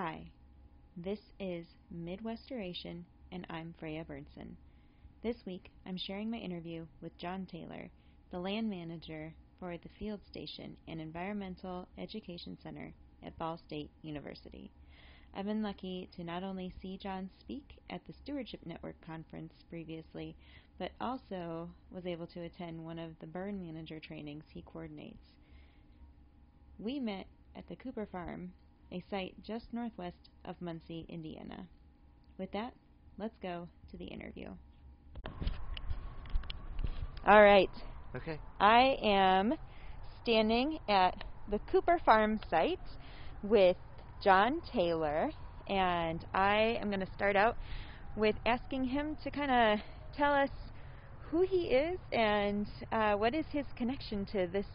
Hi, this is Midwestoration, and I'm Freya Berndsen. This week, I'm sharing my interview with John Taylor, the land manager for the Field Station and Environmental Education Center at Ball State University. I've been lucky to not only see John speak at the Stewardship Network conference previously, but also was able to attend one of the burn manager trainings he coordinates. We met at the Cooper Farm, a site just northwest of Muncie, Indiana. With that, let's go to the interview. All right. Okay. I am standing at the Cooper Farm site with John Taylor, and I am going to start out with asking him to kind of tell us who he is and uh, what is his connection to this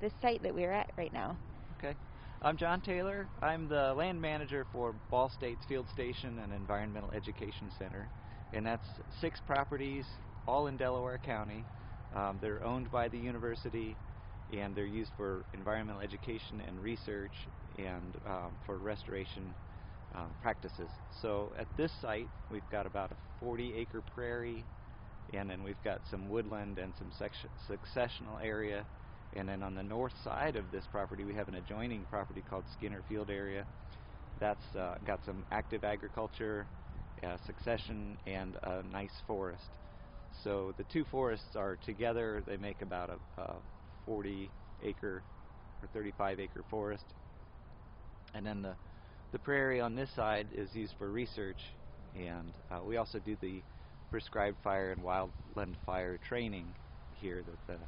this site that we're at right now. Okay. I'm John Taylor. I'm the land manager for Ball State's Field Station and Environmental Education Center, and that's six properties, all in Delaware County. Um, they're owned by the university, and they're used for environmental education and research, and um, for restoration uh, practices. So at this site, we've got about a 40-acre prairie, and then we've got some woodland and some successional area and then on the north side of this property, we have an adjoining property called Skinner Field Area. That's uh, got some active agriculture, uh, succession, and a nice forest. So the two forests are together. They make about a, a 40 acre or 35 acre forest. And then the, the prairie on this side is used for research. And uh, we also do the prescribed fire and wildland fire training here that the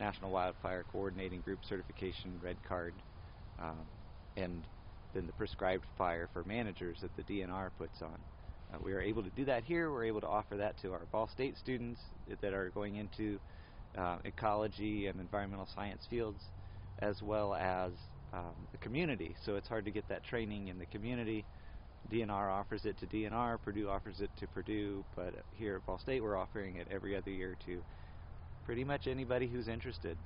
National Wildfire Coordinating Group certification red card, um, and then the prescribed fire for managers that the DNR puts on. Uh, we are able to do that here. We're able to offer that to our Ball State students that are going into uh, ecology and environmental science fields, as well as um, the community. So it's hard to get that training in the community. DNR offers it to DNR, Purdue offers it to Purdue, but here at Ball State we're offering it every other year to pretty much anybody who's interested.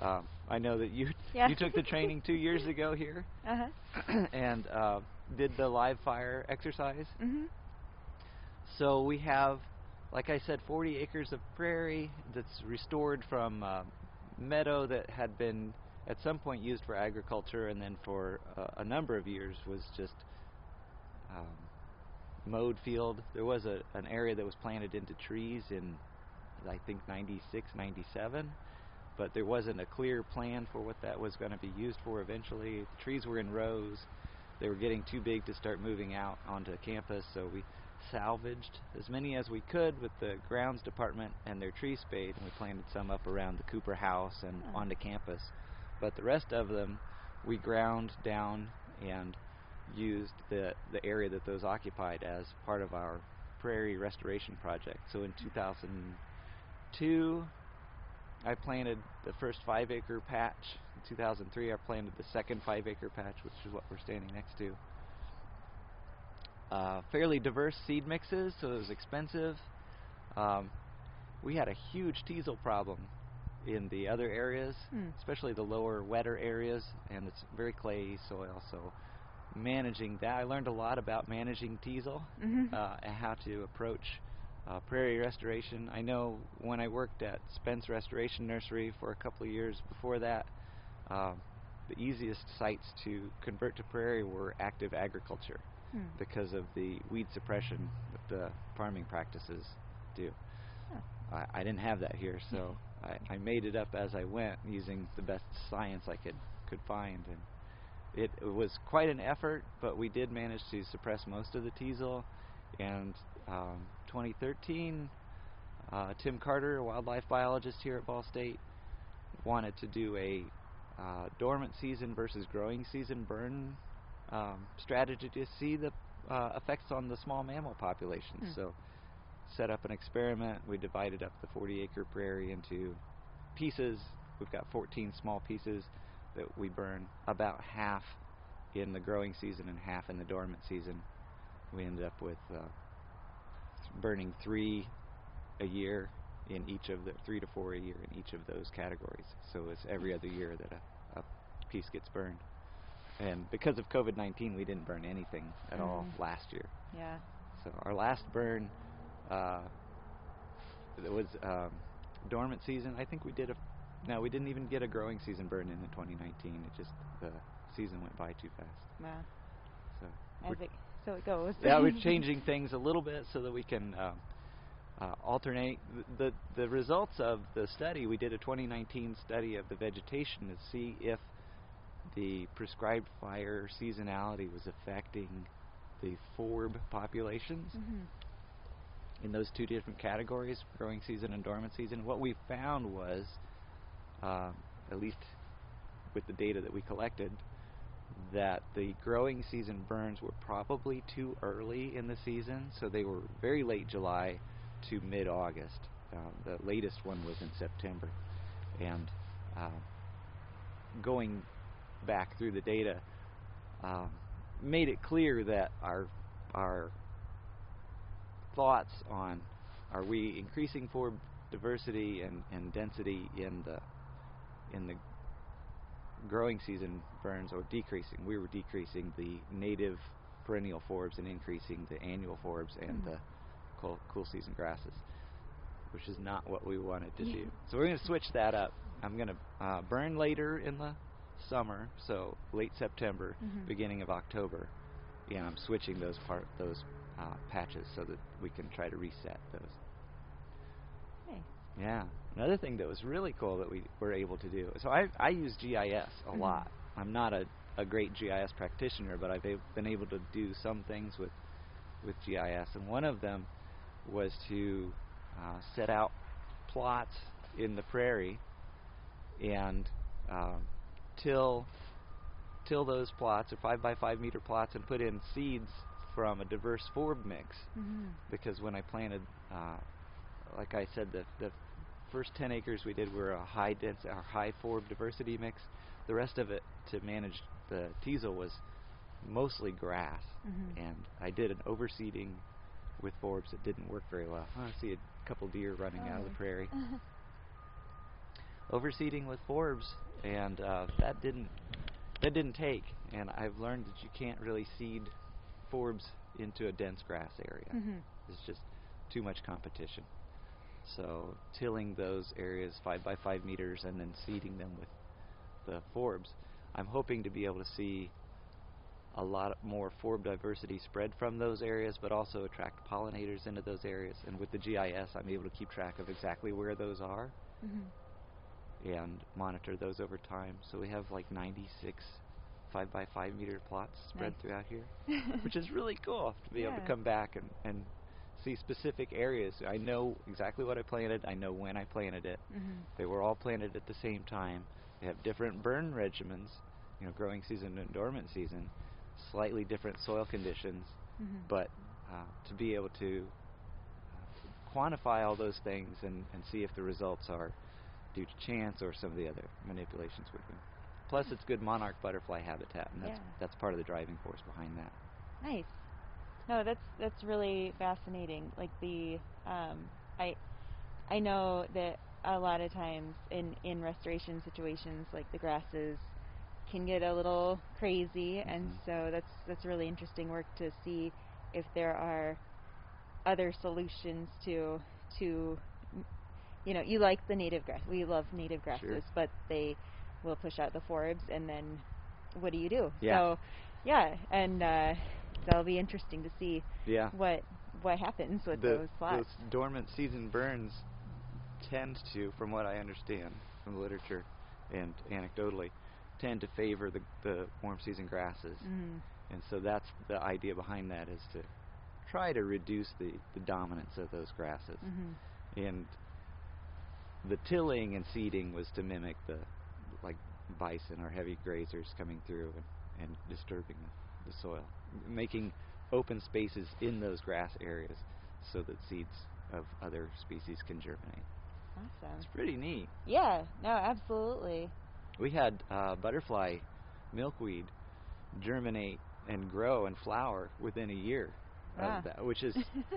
Um, I know that you yeah. you took the training two years ago here, uh-huh. and uh, did the live fire exercise. Mm-hmm. So we have, like I said, 40 acres of prairie that's restored from uh, meadow that had been at some point used for agriculture, and then for uh, a number of years was just um, mowed field. There was a, an area that was planted into trees in I think 96, 97, but there wasn't a clear plan for what that was going to be used for eventually. The trees were in rows. They were getting too big to start moving out onto campus, so we salvaged as many as we could with the grounds department and their tree spade, and we planted some up around the Cooper house and oh. onto campus. But the rest of them we ground down and used the the area that those occupied as part of our prairie restoration project. So in 2000 2002, I planted the first five acre patch. In 2003, I planted the second five acre patch, which is what we're standing next to. Uh, fairly diverse seed mixes, so it was expensive. Um, we had a huge teasel problem in the other areas, hmm. especially the lower, wetter areas, and it's very clayey soil. So managing that, I learned a lot about managing teasel mm-hmm. uh, and how to approach uh, prairie restoration. I know when I worked at Spence Restoration Nursery for a couple of years before that, uh, the easiest sites to convert to prairie were active agriculture hmm. because of the weed suppression that the farming practices do. Oh. I, I, didn't have that here, so I, I, made it up as I went using the best science I could could find, and it, it was quite an effort. But we did manage to suppress most of the teasel, and um, 2013, uh, Tim Carter, a wildlife biologist here at Ball State, wanted to do a uh, dormant season versus growing season burn um, strategy to see the uh, effects on the small mammal populations. Hmm. So, set up an experiment. We divided up the 40-acre prairie into pieces. We've got 14 small pieces that we burn about half in the growing season and half in the dormant season. We ended up with uh, burning three a year in each of the three to four a year in each of those categories. So it's every other year that a, a piece gets burned. and because of COVID-19, we didn't burn anything at all Mm. last year. Yeah. So our last burn uh, it was um, dormant season. I think we did a no, we didn't even get a growing season burn in in 2019. It just the season went by too fast. Wow. So As we're- it, so it goes. yeah, we're changing things a little bit so that we can um, uh, alternate. The, the results of the study, we did a 2019 study of the vegetation to see if the prescribed fire seasonality was affecting the forb populations Mhm. in those two different categories, growing season and dormant season. What we found was, um, at least with the data that we collected, that the growing season burns were probably too early in the season, so they were very late July to mid-August. Um, the latest one was in September, and um, going back through the data um, made it clear that our our thoughts on are we increasing forb diversity and, and density in the in the growing season burns or decreasing. We were decreasing the native perennial forbs and increasing the annual forbs and Mhm. the cool, cool season grasses, which is not what we wanted to Yeah. do. So we're going to switch that up. I'm going to uh, burn later in the summer, so late September, Mhm. beginning of October, and I'm switching those part those uh, patches so that we can try to reset those. Yeah. Another thing that was really cool that we were able to do. So I I use GIS a Mhm. lot. I'm not a a great GIS practitioner, but I've a- been able to do some things with with GIS, and one of them was to uh, set out plots in the prairie and um, till till those plots or five by five meter plots and put in seeds from a diverse forb mix Mhm. because when I planted, uh, like I said, the the first 10 acres we did were a high dense or high forb diversity mix. The rest of it to manage the teasel was mostly grass, Mhm. and I did an overseeding with forbs that didn't work very well. I see a couple deer running out of the Oh. prairie. Overseeding with forbs, and uh, that didn't that didn't take. And I've learned that you can't really seed forbs into a dense grass area. Mhm. It's just too much competition. So tilling those areas five by five meters and then seeding them with the forbs, I'm hoping to be able to see a lot more forb diversity spread from those areas, but also attract pollinators into those areas. And with the GIS, I'm able to keep track of exactly where those are Mhm. and monitor those over time. So we have like 96 five by five meter plots spread Nice. throughout here, which is really cool to be able to come back and, and see specific areas. I know exactly what I planted. I know when I planted it. Mhm. They were all planted at the same time. They have different burn regimens, you know, growing season and dormant season, slightly different soil conditions, Mhm. but uh, to be able to uh, quantify all those things and, and see if the results are due to chance or some of the other manipulations we're doing. Plus, it's good monarch butterfly habitat, and that's Yeah. that's part of the driving force behind that. Nice. No, that's that's really fascinating. Like the um, I I know that a lot of times in in restoration situations, like the grasses can get a little crazy, and Mhm. so that's that's really interesting work to see if there are other solutions to to you know you like the native grass. We love native grasses, but they will push out the forbs, and then what do you do? Yeah. So yeah, and uh, that'll be interesting to see Yeah. what what happens with the, those plots. those dormant season burns tend to, from what I understand from the literature and anecdotally, tend to favor the, the warm season grasses. Mhm. And so that's the idea behind that is to try to reduce the, the dominance of those grasses. Mhm. And the tilling and seeding was to mimic the like bison or heavy grazers coming through and, and disturbing the, the soil, making open spaces in those grass areas so that seeds of other species can germinate. Awesome. It's pretty neat. Yeah. No. Absolutely. We had uh, butterfly milkweed germinate and grow and flower within a year Wow. of that, which is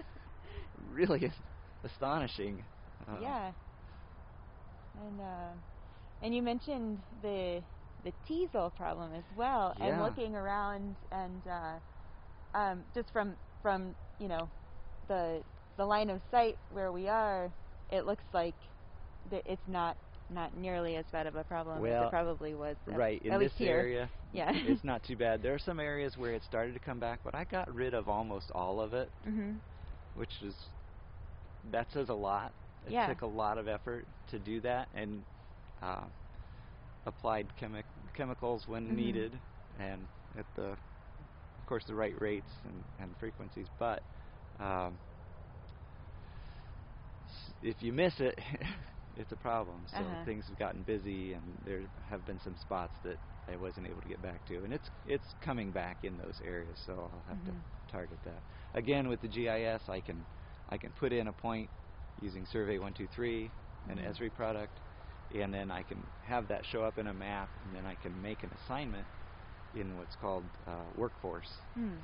really astonishing. Uh, yeah. And uh, and you mentioned the the teasel problem as well. Yeah. And looking around and uh, um, just from from you know the the line of sight where we are, it looks like th- it's not not nearly as bad of a problem as it probably was. At, right in at this here. area, Yeah. it's not too bad. There are some areas where it started to come back, but I got rid of almost all of it, Mhm. which is that says a lot. It Yeah. took a lot of effort to do that, and uh, applied chemi- chemicals when Mhm. needed, and at the, of course, the right rates and, and frequencies. But um, if you miss it, it's a problem. So Uh-huh. things have gotten busy, and there have been some spots that I wasn't able to get back to, and it's it's coming back in those areas. So I'll have Mhm. to target that. Again, with the GIS, I can I can put in a point using Survey 123, an Mhm. Esri product, and then I can have that show up in a map, and then I can make an assignment in what's called uh, Workforce, Hmm.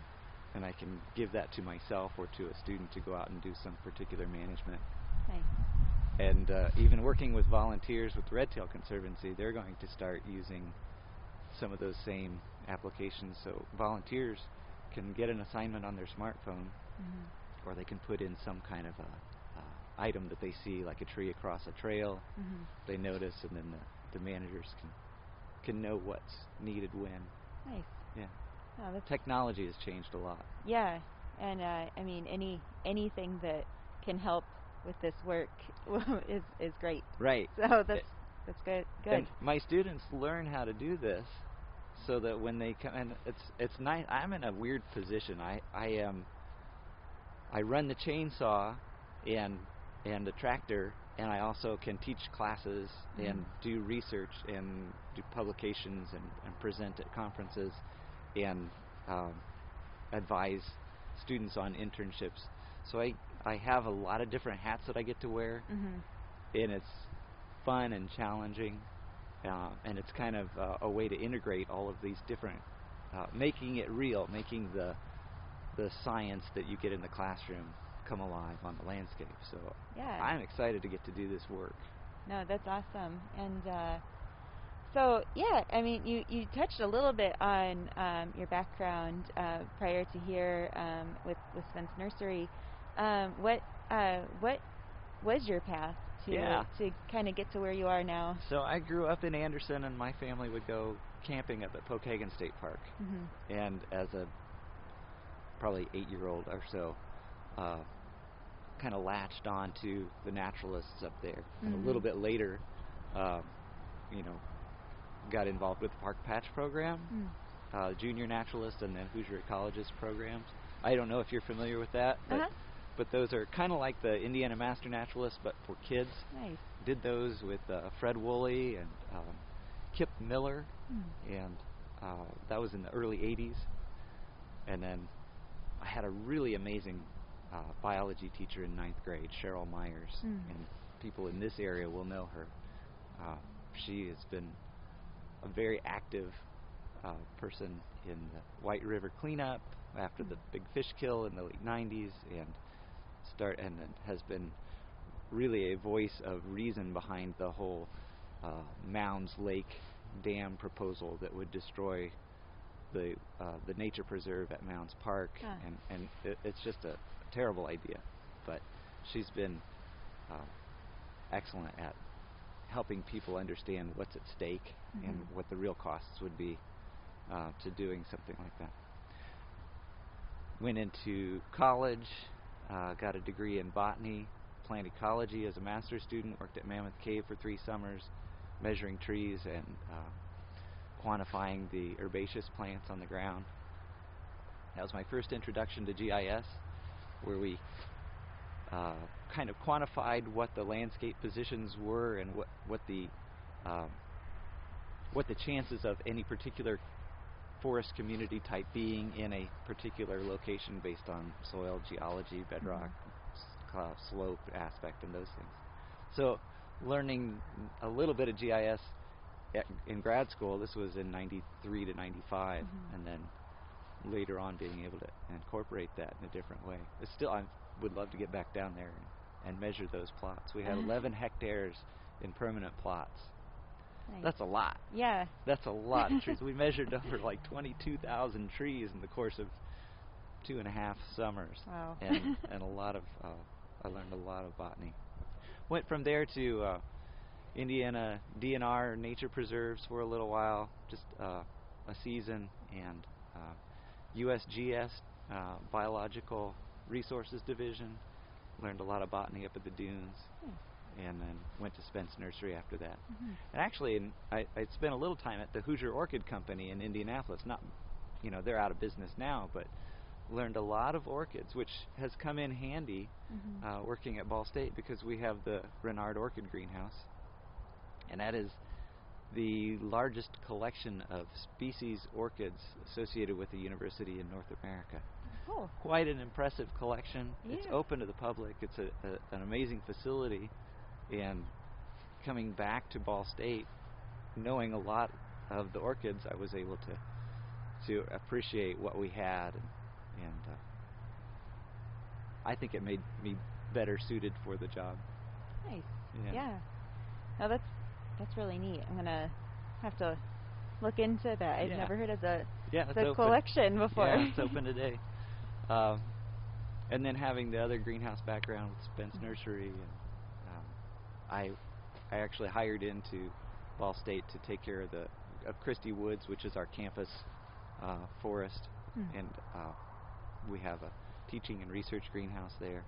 and I can give that to myself or to a student to go out and do some particular management. Nice. And uh, even working with volunteers with the Red Tail Conservancy, they're going to start using some of those same applications. So volunteers can get an assignment on their smartphone, Mhm. or they can put in some kind of a item that they see, like a tree across a trail. Mhm. They notice, and then the, the managers can can know what's needed when. Nice. Yeah, Oh, technology has changed a lot. Yeah, and uh, I mean any anything that can help with this work is is great. Right. So that's that's good. Good. And my students learn how to do this so that when they come and it's it's nice I'm in a weird position. I I am I run the chainsaw and and a tractor and I also can teach classes and Mhm. do research and do publications and, and present at conferences and um, advise students on internships. So I I have a lot of different hats that I get to wear Mhm. and it's fun and challenging, uh, and it's kind of uh, a way to integrate all of these different, uh, making it real, making the the science that you get in the classroom come alive on the landscape. So Yeah. I'm excited to get to do this work. No, that's awesome. And uh, so, yeah, I mean, you, you touched a little bit on um, your background uh, prior to here um, with with Spence Nursery. Um, what uh, what was your path to Yeah. to kind of get to where you are now? So I grew up in Anderson, and my family would go camping up at Pokagon State Park. hmm and as a probably eight year old or so, uh, kind of latched on to the naturalists up there. And a little Mhm. bit later, uh, you know, got involved with the Park Patch program, Mm. uh, junior naturalist, and then Hoosier ecologist programs. I don't know if you're familiar with that, but, Uh-huh. but those are kind of like the Indiana Master Naturalist, but for kids. Nice. Did those with uh, Fred Woolley and um, Kip Miller Mm. and uh, that was in the early 80s. And then I had a really amazing uh, biology teacher in ninth grade, Cheryl Myers, Mm. and people in this area will know her. Uh, she has been a very active uh, person in the White River cleanup after the big fish kill in the late 90s, and start and has been really a voice of reason behind the whole uh, Mounds Lake dam proposal that would destroy the uh, the nature preserve at Mounds Park, and and it, it's just a terrible idea. But she's been uh, excellent at helping people understand what's at stake and Mhm. what the real costs would be uh, to doing something like that. Went into college, uh, got a degree in botany, plant ecology as a master's student, worked at Mammoth Cave for three summers, measuring trees and uh, quantifying the herbaceous plants on the ground. That was my first introduction to GIS, where we uh, kind of quantified what the landscape positions were and what what the um, what the chances of any particular forest community type being in a particular location based on soil, geology, bedrock, s- cloud, slope aspect, and those things. So, learning a little bit of GIS at, in grad school, this was in 93 to 95, Mhm. and then later on being able to incorporate that in a different way. It's still, I would love to get back down there and, and measure those plots. We had Uh-huh. 11 hectares in permanent plots Nice. That's a lot. Yeah. That's a lot of trees. We measured over like 22,000 trees in the course of two and a half summers. Wow. And, and a lot of, uh, I learned a lot of botany. Went from there to uh, Indiana DNR nature preserves for a little while, just uh, a season, and uh, USGS uh, Biological Resources Division. Learned a lot of botany up at the dunes, Nice. and then went to Spence Nursery after that. Mhm. And actually, in, I, I spent a little time at the Hoosier Orchid Company in Indianapolis. Not, you know, they're out of business now, but learned a lot of orchids, which has come in handy Mhm. uh, working at Ball State because we have the Rinard Orchid Greenhouse, and that is the largest collection of species orchids associated with the university in North America. Cool. Quite an impressive collection. Yeah. It's open to the public. It's a, a, an amazing facility, and coming back to Ball State, knowing a lot of the orchids, I was able to to appreciate what we had, and, and uh, I think it made me better suited for the job. Nice. Yeah. Yeah. No, that's that's really neat. I'm gonna have to look into that. I've Yeah. never heard of the Yeah, the collection before. Yeah, it's open today. Um, and then having the other greenhouse background with Spence Nursery, and um, I I actually hired into Ball State to take care of the of Christy Woods, which is our campus uh, forest, Hmm. and uh, we have a teaching and research greenhouse there,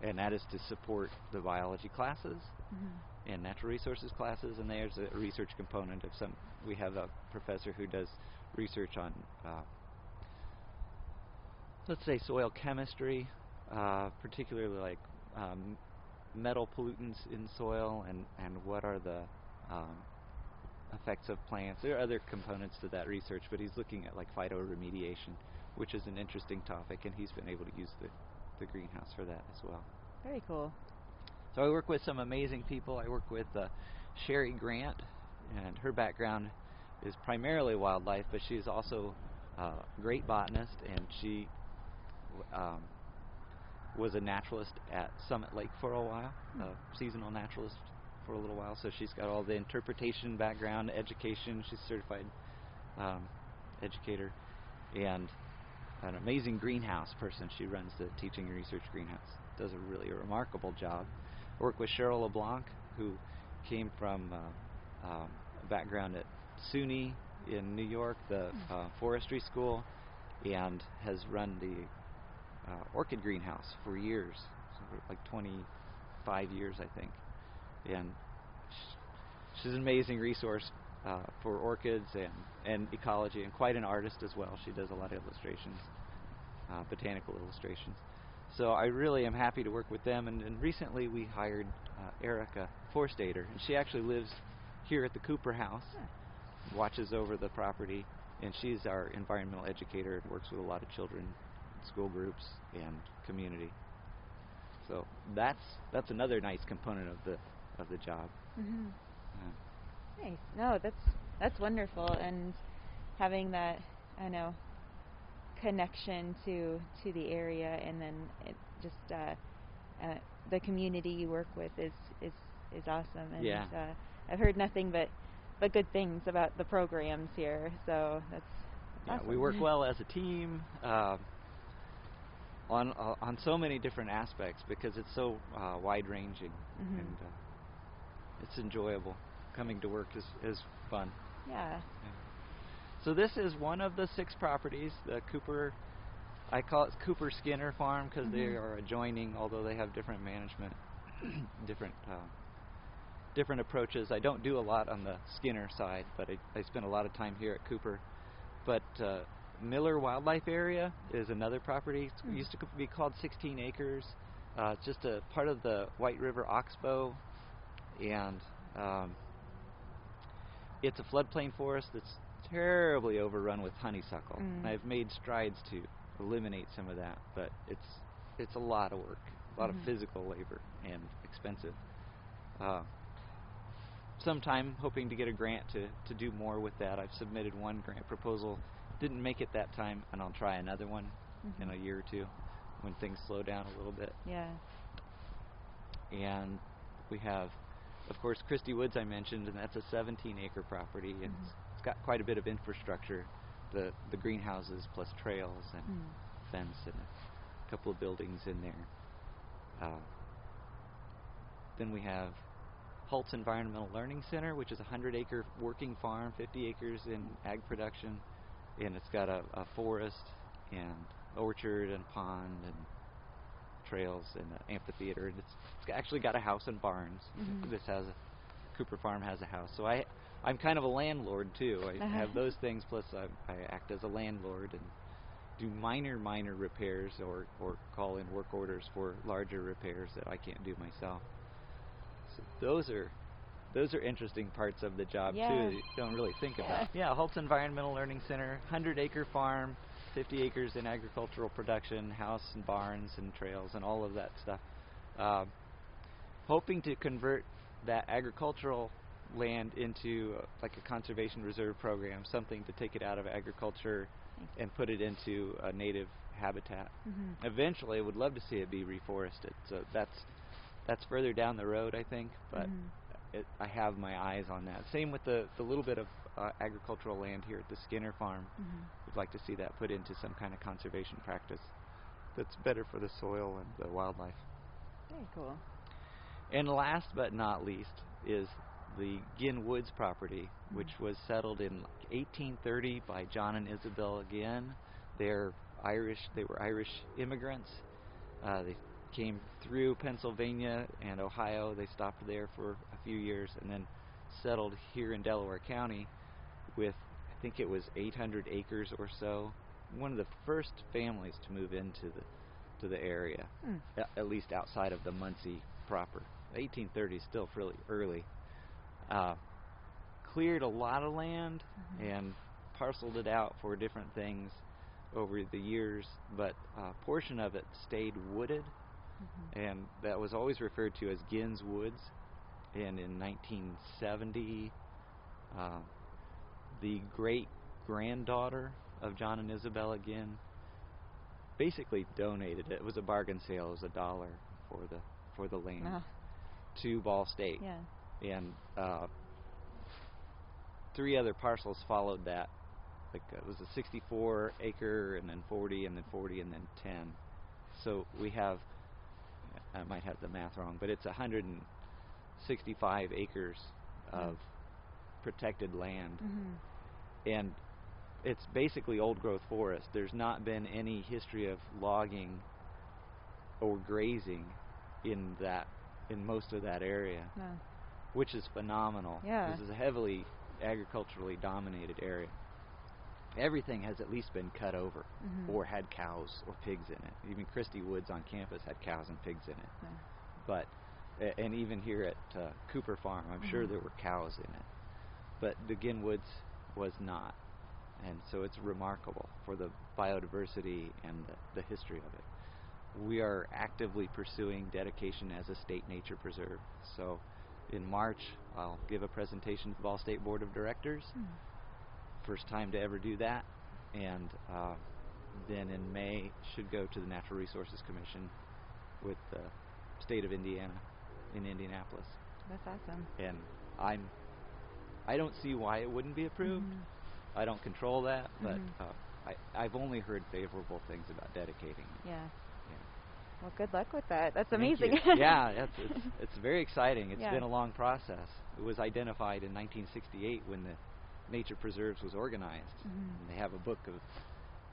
and that is to support the biology classes Mhm. And natural resources classes, and there's a research component of some. We have a professor who does research on, uh, let's say, soil chemistry, uh, particularly like um, metal pollutants in soil, and and what are the um, effects of plants. There are other components to that research, but he's looking at like phytoremediation, which is an interesting topic, and he's been able to use the the greenhouse for that as well. Very cool. So I work with some amazing people. I work with uh, Sherry Grant, and her background is primarily wildlife, but she's also uh, a great botanist, and she um, was a naturalist at Summit Lake for a while, Hmm. a seasonal naturalist for a little while. So she's got all the interpretation background, education. She's a certified um, educator, and an amazing greenhouse person. She runs the teaching and research greenhouse. Does a really remarkable job. I work with Cheryl LeBlanc, who came from uh, um, a background at SUNY in New York, the Hmm. uh, forestry school, and has run the uh, orchid greenhouse for years, like 25 years, I think. And she's an amazing resource uh, for orchids and, and ecology, and quite an artist as well. She does a lot of illustrations, uh, botanical illustrations. So I really am happy to work with them. And, and recently we hired uh, Erica Forstater, and she actually lives here at the Cooper House, watches over the property, and she's our environmental educator and works with a lot of children, school groups, and community. So that's that's another nice component of the of the job. Mhm. Uh, Nice. No, that's that's wonderful, and having that, I know, connection to to the area, and then it just uh, uh, the community you work with is is is awesome. And Yeah. uh, I've heard nothing but but good things about the programs here. So that's yeah, awesome. we work well as a team um, on uh, on so many different aspects because it's so uh, wide ranging Mhm. and uh, it's enjoyable. Coming to work is is fun. Yeah. So this is one of the six properties, the Cooper. I call it Cooper Skinner Farm because they Mhm. are adjoining, although they have different management, different uh, different approaches. I don't do a lot on the Skinner side, but I, I spend a lot of time here at Cooper. But uh, Miller Wildlife Area is another property. It Hmm. used to be called 16 acres. Uh, it's just a part of the White River Oxbow, and um, it's a floodplain forest that's terribly overrun with honeysuckle. Mm. And I've made strides to eliminate some of that, but it's it's a lot of work, a lot Mhm. of physical labor, and expensive. Uh, sometime hoping to get a grant to to do more with that. I've submitted one grant proposal, didn't make it that time, and I'll try another one in Mhm. a year or two when things slow down a little bit Yeah. and we have of course, Christy Woods I mentioned, and that's a 17-acre property, and Mhm. it's, it's got quite a bit of infrastructure, the the greenhouses plus trails and Mm. fence and a couple of buildings in there. Uh, then we have Hults Environmental Learning Center, which is a 100-acre working farm, 50 acres in ag production, and it's got a, a forest and orchard and pond and trails and an amphitheater. And it's, it's actually got a house and barns. Mhm. This has a Cooper Farm has a house, so I I'm kind of a landlord too. I have those things plus I, I act as a landlord and do minor minor repairs or or call in work orders for larger repairs that I can't do myself. So those are those are interesting parts of the job Yeah. too that you don't really think about. Yeah, Hults Environmental Learning Center, 100 acre farm, 50 acres in agricultural production, house and barns and trails and all of that stuff. Um, hoping to convert that agricultural land into uh, like a conservation reserve program, something to take it out of agriculture and put it into a native habitat. Mhm. Eventually, I would love to see it be reforested. So that's that's further down the road, I think. But Mhm. it, I have my eyes on that. Same with the the little bit of uh, agricultural land here at the Skinner Farm. Mhm. Would like to see that put into some kind of conservation practice that's better for the soil and the wildlife. Very cool. And last but not least is the Ginn Woods property, which Mhm. was settled in like 1830 by John and Isabel Ginn. They're Irish. They were Irish immigrants. Uh, they came through Pennsylvania and Ohio. They stopped there for a few years and then settled here in Delaware County with I think it was 800 acres or so. One of the first families to move into the to the area a- at least outside of the Muncie proper. 1830 is still really early. Uh, cleared a lot of land Mhm. and parceled it out for different things over the years, but a portion of it stayed wooded, Mhm. and that was always referred to as Ginn's Woods. And in 1970, uh, the great granddaughter of John and Isabella Ginn basically donated it. It was a bargain sale. It was a dollar for the for the land Ah, to Ball State, yeah. And uh, three other parcels followed that. Like uh, it was a 64 acre, and then 40, and then 40, and then 10. So we have. I might have the math wrong, but it's 165 acres of protected land Mhm. and it's basically old growth forest. There's not been any history of logging or grazing in that in most of that area, No. Which is phenomenal. Yeah. This is a heavily agriculturally dominated area. Everything has at least been cut over Mhm. or had cows or pigs in it. Even Christy Woods on campus had cows and pigs in it. Yeah. But and even here at uh, Cooper Farm, I'm sure Mhm. there were cows in it. But the Ginn Woods was not. And so it's remarkable for the biodiversity and the, the history of it. We are actively pursuing dedication as a state nature preserve. So in March, I'll give a presentation to the Ball State Board of Directors. Hmm. First time to ever do that. And uh, then in May, should go to the Natural Resources Commission with the state of Indiana in Indianapolis. That's awesome. And I'm I don't see why it wouldn't be approved. Mhm. I don't control that, but Mhm. uh, I, I've only heard favorable things about dedicating. it. Yeah. Well, good luck with that. That's amazing. yeah, it's, it's it's very exciting. It's Yeah. been a long process. It was identified in 1968 when the Nature Preserves was organized. Mhm. And they have a book of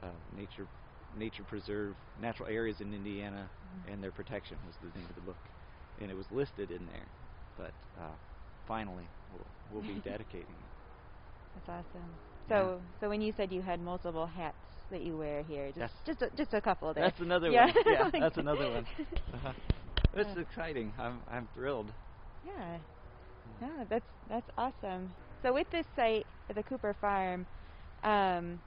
uh, nature nature preserve natural areas in Indiana Mhm. and their protection was the name of the book, and it was listed in there. But uh, finally, we'll, we'll be dedicating it. That's awesome. Yeah. So, so when you said you had multiple hats that you wear here, just just a, just a couple there. That's another Yeah. one. Yeah, that's another one. Uh-huh. It's Yeah. exciting. I'm I'm thrilled. Yeah. Yeah, that's that's awesome. So with this site at the Cooper Farm, um,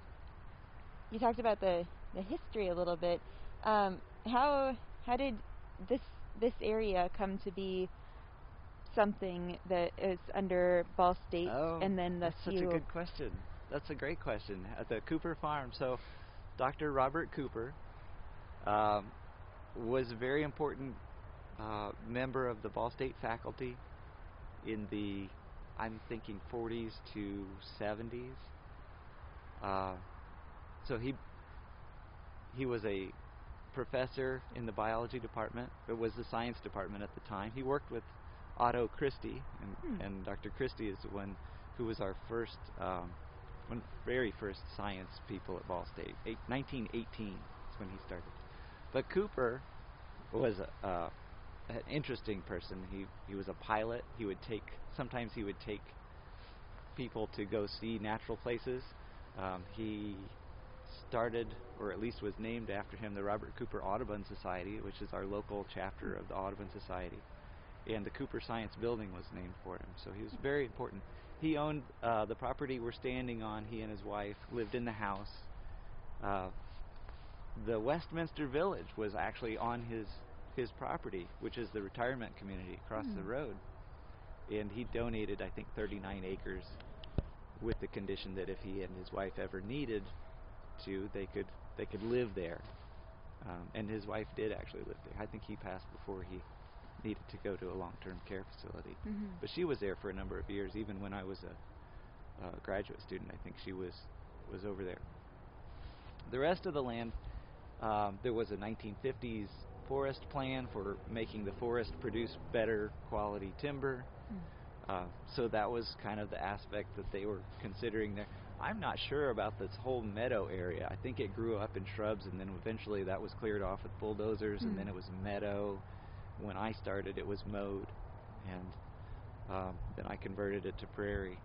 you talked about the the history a little bit. Um, how how did this this area come to be something that is under Ball State Oh, and then the that's such a good question. That's a great question. At the Cooper Farm, so Dr. Robert Cooper um, was a very important uh, member of the Ball State faculty in the, I'm thinking 40s to 70s. Uh, so he he was a professor in the biology department. It was the science department at the time. He worked with Otto Christy, and, Hmm. and Dr. Christy is the one who was our first, um, one very first science people at Ball State. Eight, 1918 is when he started. But Cooper was a, uh, an interesting person. He he was a pilot. He would take sometimes he would take people to go see natural places. Um, he started, or at least was named after him, the Robert Cooper Audubon Society, which is our local chapter of the Audubon Society. And the Cooper Science Building was named for him, so he was very important. He owned uh, the property we're standing on. He and his wife lived in the house. Uh, the Westminster Village was actually on his his property, which is the retirement community across the Hmm. road. And he donated, I think, 39 acres with the condition that if he and his wife ever needed to, they could they could live there. Um, and his wife did actually live there. I think he passed before he needed to go to a long-term care facility. Mhm. But she was there for a number of years, even when I was a, a graduate student. I think she was was over there. The rest of the land, um, there was a 1950s forest plan for making the forest produce better quality timber. Hmm. Uh, so that was kind of the aspect that they were considering there. I'm not sure about this whole meadow area. I think it grew up in shrubs, and then eventually that was cleared off with bulldozers, and then Hmm. it was meadow. When I started, it was mowed, and um, then I converted it to prairie.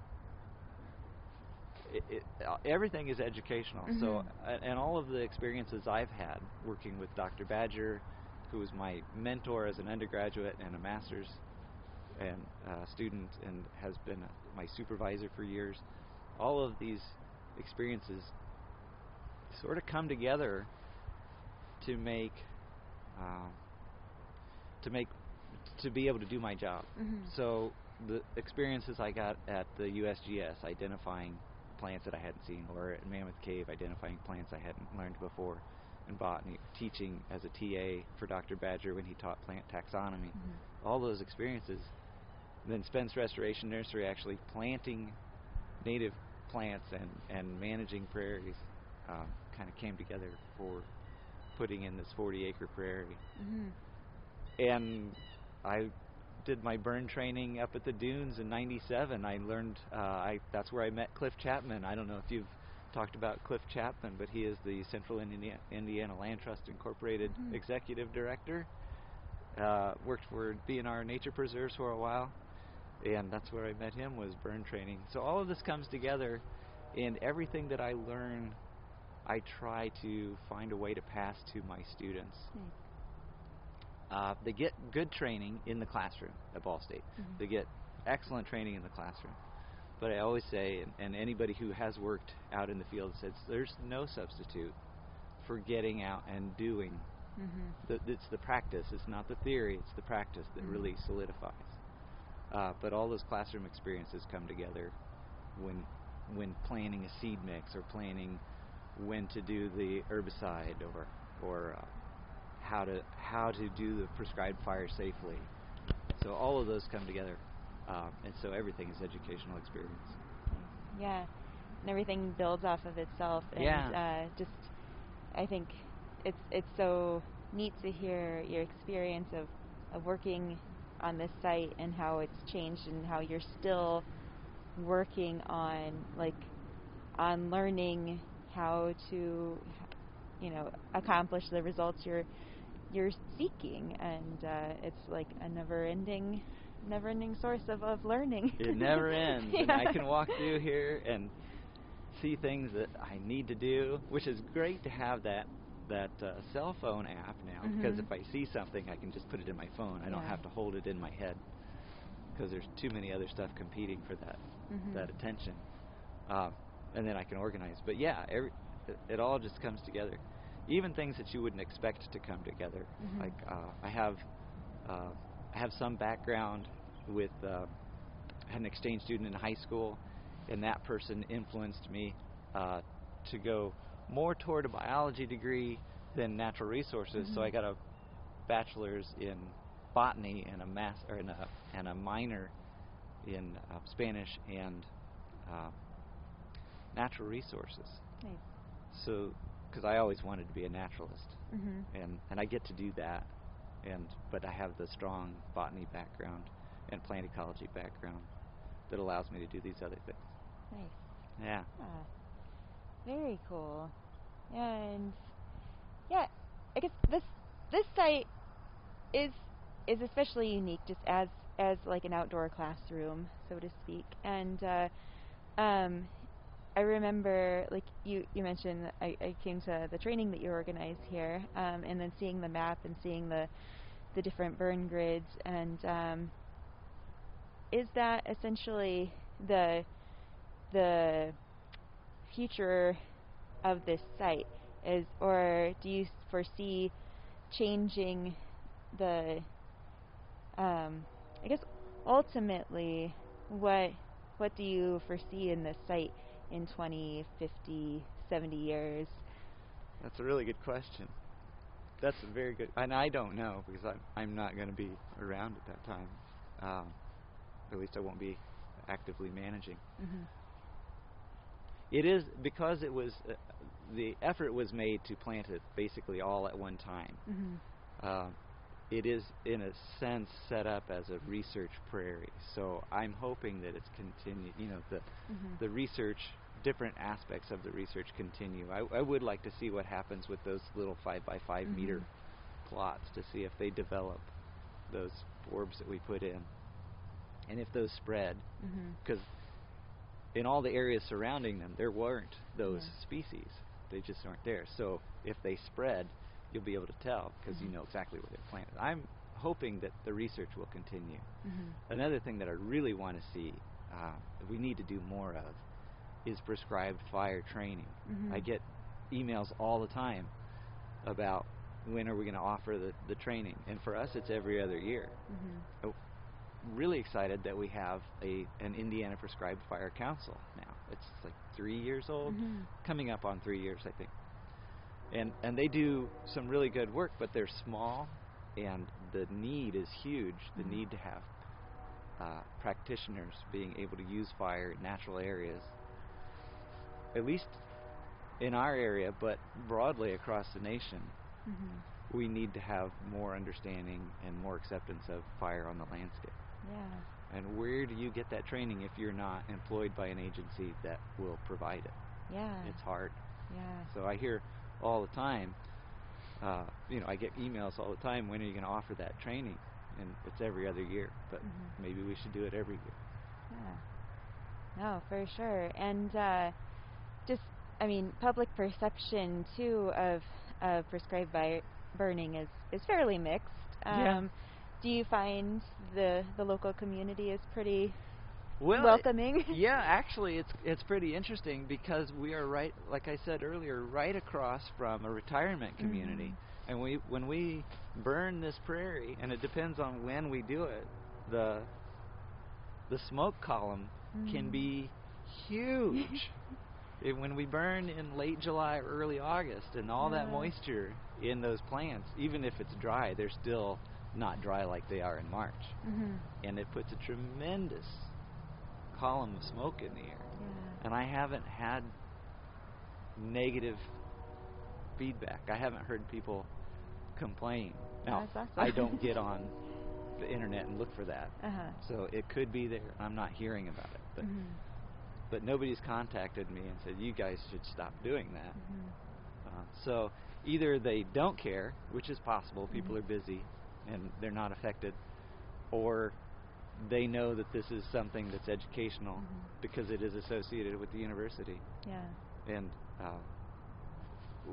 It, it, uh, everything is educational. So, Mhm. a- and all of the experiences I've had working with Dr. Badger, who was my mentor as an undergraduate and a master's and uh, student, and has been my supervisor for years. All of these experiences sort of come together to make um, to make to be able to do my job. Mhm. So the experiences I got at the USGS, identifying plants that I hadn't seen, or at Mammoth Cave, identifying plants I hadn't learned before, in botany, teaching as a TA for Dr. Badger when he taught plant taxonomy. Mhm. All those experiences. Then Spence Restoration Nursery actually planting native plants and, and managing prairies um, kind of came together for putting in this 40 acre prairie Mhm. And I did my burn training up at the dunes in '97. I learned uh, I that's where I met Cliff Chapman. I don't know if you've talked about Cliff Chapman, but he is the Central Indiana, Indiana Land Trust Incorporated Mhm. executive director. Uh, worked for DNR Nature Preserves for a while, and that's where I met him was burn training. So all of this comes together, and everything that I learn, I try to find a way to pass to my students. Nice. Uh, they get good training in the classroom at Ball State. Mhm. They get excellent training in the classroom. But I always say, and, and anybody who has worked out in the field says, there's no substitute for getting out and doing. Mhm. The, it's the practice. It's not the theory. It's the practice that Mhm. really solidifies. Uh, but all those classroom experiences come together when when planning a seed mix or planning when to do the herbicide or or uh, how to how to do the prescribed fire safely. So all of those come together, um, and so everything is educational experience. Yeah, and everything builds off of itself. And Yeah. uh, just, I think it's it's so neat to hear your experience of, of working on this site and how it's changed and how you're still working on like on learning how to you know accomplish the results you're you're seeking and uh, it's like a never ending never ending source of, of learning It never ends, and I can walk through here and see things that I need to do, which is great to have that that uh, cell phone app now because Mhm. if I see something, I can just put it in my phone. I don't Yeah. have to hold it in my head because there's too many other stuff competing for that Mhm. that attention, um, and then I can organize. But yeah, every, it, it all just comes together. Even things that you wouldn't expect to come together. Mhm. Like uh, I have uh, I have some background with uh, I had an exchange student in high school, and that person influenced me uh, to go more toward a biology degree than natural resources. So Mhm. I got a bachelor's in botany and a mas- or in a, and a minor in uh, Spanish and uh, natural resources. Nice. So, because I always wanted to be a naturalist, Mhm. and and I get to do that, and but I have the strong botany background and plant ecology background that allows me to do these other things. Nice. Yeah. Yeah. Very cool. And yeah, I guess this this site is is especially unique just as as like an outdoor classroom, so to speak. And uh, um, I remember like you you mentioned I, I came to the training that you organized here, um, and then seeing the map and seeing the the different burn grids and um, is that essentially the the future of this site? Is or do you foresee changing the um, I guess ultimately what what do you foresee in this site in 20, 50, 70 years? That's a really good question. That's a very good, and I don't know because I'm I'm not going to be around at that time. Um, at least I won't be actively managing. Mhm. It is because it was uh, the effort was made to plant it basically all at one time. Mhm. Um, it is in a sense set up as a research prairie. So I'm hoping that it's continue. You know, the Mhm. the research, different aspects of the research continue. I, I would like to see what happens with those little five by 5 meter Mhm. plots to see if they develop those forbs that we put in, and if those spread. Because in all the areas surrounding them, there weren't those Yeah. species. They just aren't there. So if they spread, you'll be able to tell because you Mhm. know exactly where they're planted. I'm hoping that the research will continue. Mhm. Another thing that I really want to see, uh, we need to do more of, is prescribed fire training. I Mhm. get emails all the time about when are we going to offer the, the training, and for us, it's every other year. Mhm. Oh, really excited that we have a an Indiana Prescribed Fire Council now. It's like three years old, Mhm. coming up on three years, I think. And and they do some really good work, but they're small, and the need is huge. The Mhm. need to have uh, practitioners being able to use fire in natural areas, at least in our area, but broadly across the nation Mhm. we need to have more understanding and more acceptance of fire on the landscape. Yeah. And where do you get that training if you're not employed by an agency that will provide it? Yeah. It's hard. Yeah. So I hear all the time, uh, you know, I get emails all the time, when are you going to offer that training? And it's every other year, but Mhm. maybe we should do it every year. Yeah. No, for sure. And uh, just, I mean, public perception too of of prescribed by burning is is fairly mixed. Yeah. Um, Do you find the the local community is pretty Well, welcoming? yeah, actually, it's it's pretty interesting because we are right, like I said earlier, right across from a retirement community, Mhm. and we when we burn this prairie, and it depends on when we do it, the the smoke column can Mhm. be huge. It- when we burn in late July or early August, and all that moisture in those plants, even if it's dry, they're still not dry like they are in March Mhm. and it puts a tremendous column of smoke in the air. Yeah. And I haven't had negative feedback. I haven't heard people complain. Now, awesome. I don't get on the internet and look for that. Uh-huh. So it could be there. I'm not hearing about it. But Mhm. But nobody's contacted me and said you guys should stop doing that. Mhm. Uh, so either they don't care, which is possible, people Mhm. are busy and they're not affected, or they know that this is something that's educational Mhm. because it is associated with the university. Yeah. And uh,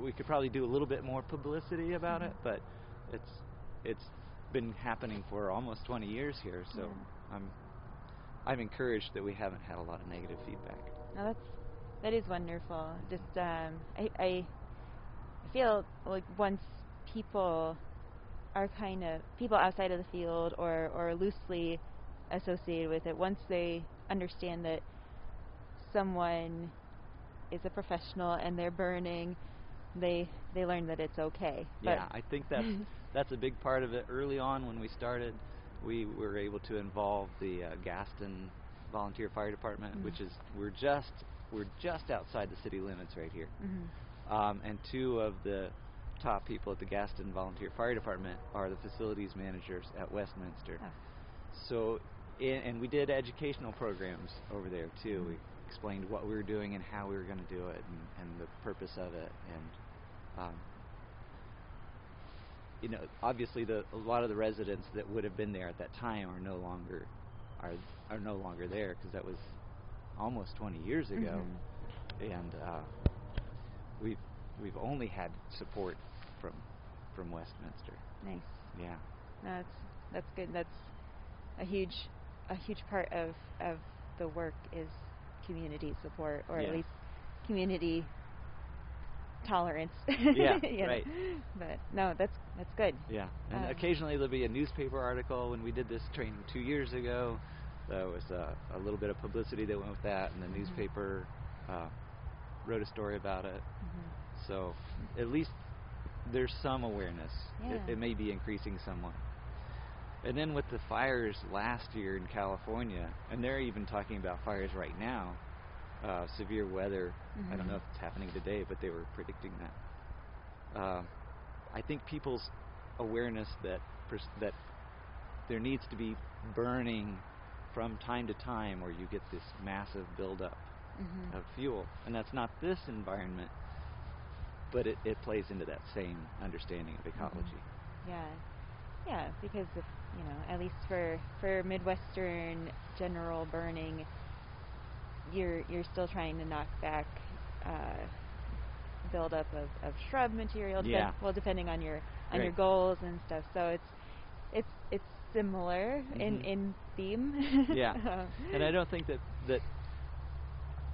we could probably do a little bit more publicity about it, Mhm. but it's it's been happening for almost 20 years here, so Yeah. I'm I'm encouraged that we haven't had a lot of negative feedback. No, that's that is wonderful. Just um, I, I I feel like once people are kind of people outside of the field or or loosely associated with it, once they understand that someone is a professional and they're burning, they they learn that it's okay. Yeah, I think that's that's a big part of it. Early on when we started, we were able to involve the uh, Gaston Volunteer Fire Department, Mhm. which is we're just we're just outside the city limits right here. Mhm. Um, and two of the top people at the Gaston Volunteer Fire Department are the facilities managers at Westminster. Oh. So, i- and we did educational programs over there too. Mhm. We explained what we were doing and how we were going to do it and, and the purpose of it. And, um, you know, obviously the a lot of the residents that would have been there at that time are no longer are are no longer there because that was almost 20 years ago, Mhm. and uh, we've we've only had support from from Westminster. Nice. Yeah. No, that's that's good. That's a huge a huge part of of the work is community support, or Yeah. at least community tolerance. Yeah, you know. right. But no, that's that's good. Yeah, and Um, occasionally there'll be a newspaper article. When we did this training two years ago, there was uh, a little bit of publicity that went with that, and the Mhm. newspaper uh, wrote a story about it. Mhm. So at least there's some awareness. It, it may be increasing somewhat. And then with the fires last year in California, and they're even talking about fires right now, uh, severe weather. I don't know Mhm. if it's happening today, but they were predicting that. Uh, I think people's awareness that pers- that there needs to be burning from time to time, or you get this massive buildup Mhm. of fuel, and that's not this environment, but it, it plays into that same understanding of ecology. Yeah, yeah, because if you know, at least for for Midwestern general burning, you're you're still trying to knock back uh, buildup of, of shrub material. Yeah. well, depending on your on your goals and stuff. So it's it's it's similar in Mhm. in theme. yeah, Um, and I don't think that that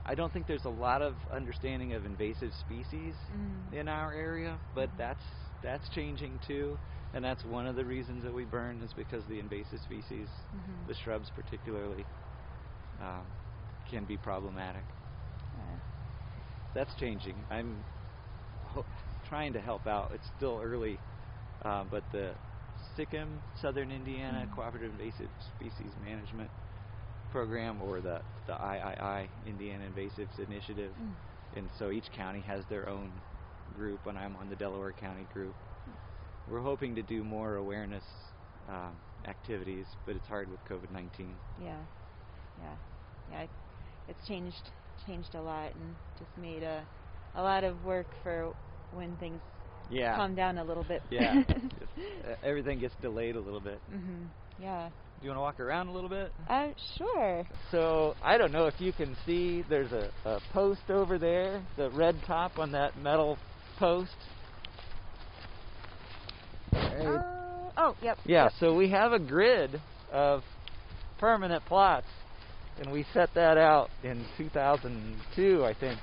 I don't think there's a lot of understanding of invasive species Mhm. in our area, but Mhm. that's that's changing too, and that's one of the reasons that we burn is because the invasive species, Mhm. the shrubs particularly, um, can be problematic. That's changing. I'm ho- trying to help out. It's still early, uh, but the SICM Southern Indiana Mhm. Cooperative Invasive Species Management Program, or the the III Indiana Invasives Initiative, Mm. and so each county has their own group, and I'm on the Delaware County group. We're hoping to do more awareness um, activities, but it's hard with COVID-19. Yeah, yeah, yeah. It's changed changed a lot and just made a a lot of work for when things Yeah. calm down a little bit. Yeah. Just, uh, everything gets delayed a little bit. mhm. Yeah. Do you want to walk around a little bit? Uh, sure. So I don't know if you can see. There's a, a post over there, the red top on that metal post. Uh, oh, yep. yeah. yep. So we have a grid of permanent plots, and we set that out in 2002, I think.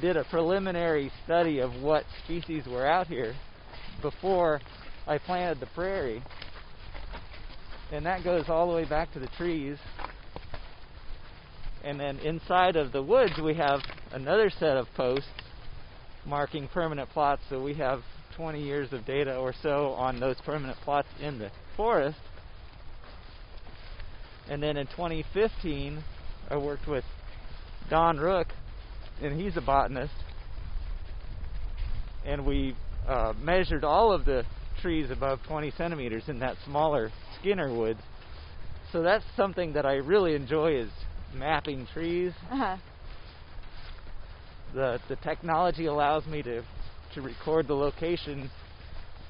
Did a preliminary study of what species were out here before I planted the prairie. And that goes all the way back to the trees. And then inside of the woods, we have another set of posts marking permanent plots. So we have 20 years of data or so on those permanent plots in the forest. And then in 2015, I worked with Don Ruch, and he's a botanist. And we uh, measured all of the trees above 20 centimeters in that smaller Skinner woods. So that's something that I really enjoy is mapping trees. Uh-huh. The the technology allows me to to record the location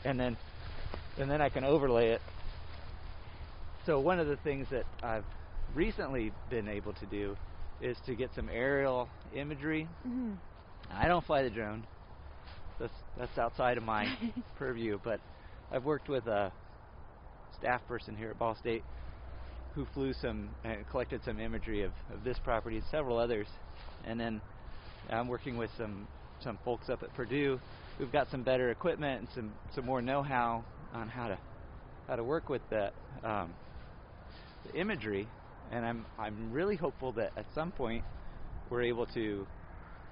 and then and then I can overlay it. So one of the things that I've recently been able to do is to get some aerial imagery. Mhm. I don't fly the drone. That's that's outside of my purview, but I've worked with a staff person here at Ball State who flew some and collected some imagery of, of this property and several others. And then I'm working with some some folks up at Purdue who've got some better equipment and some some more know-how on how to how to work with that. um, imagery. And I'm I'm really hopeful that at some point we're able to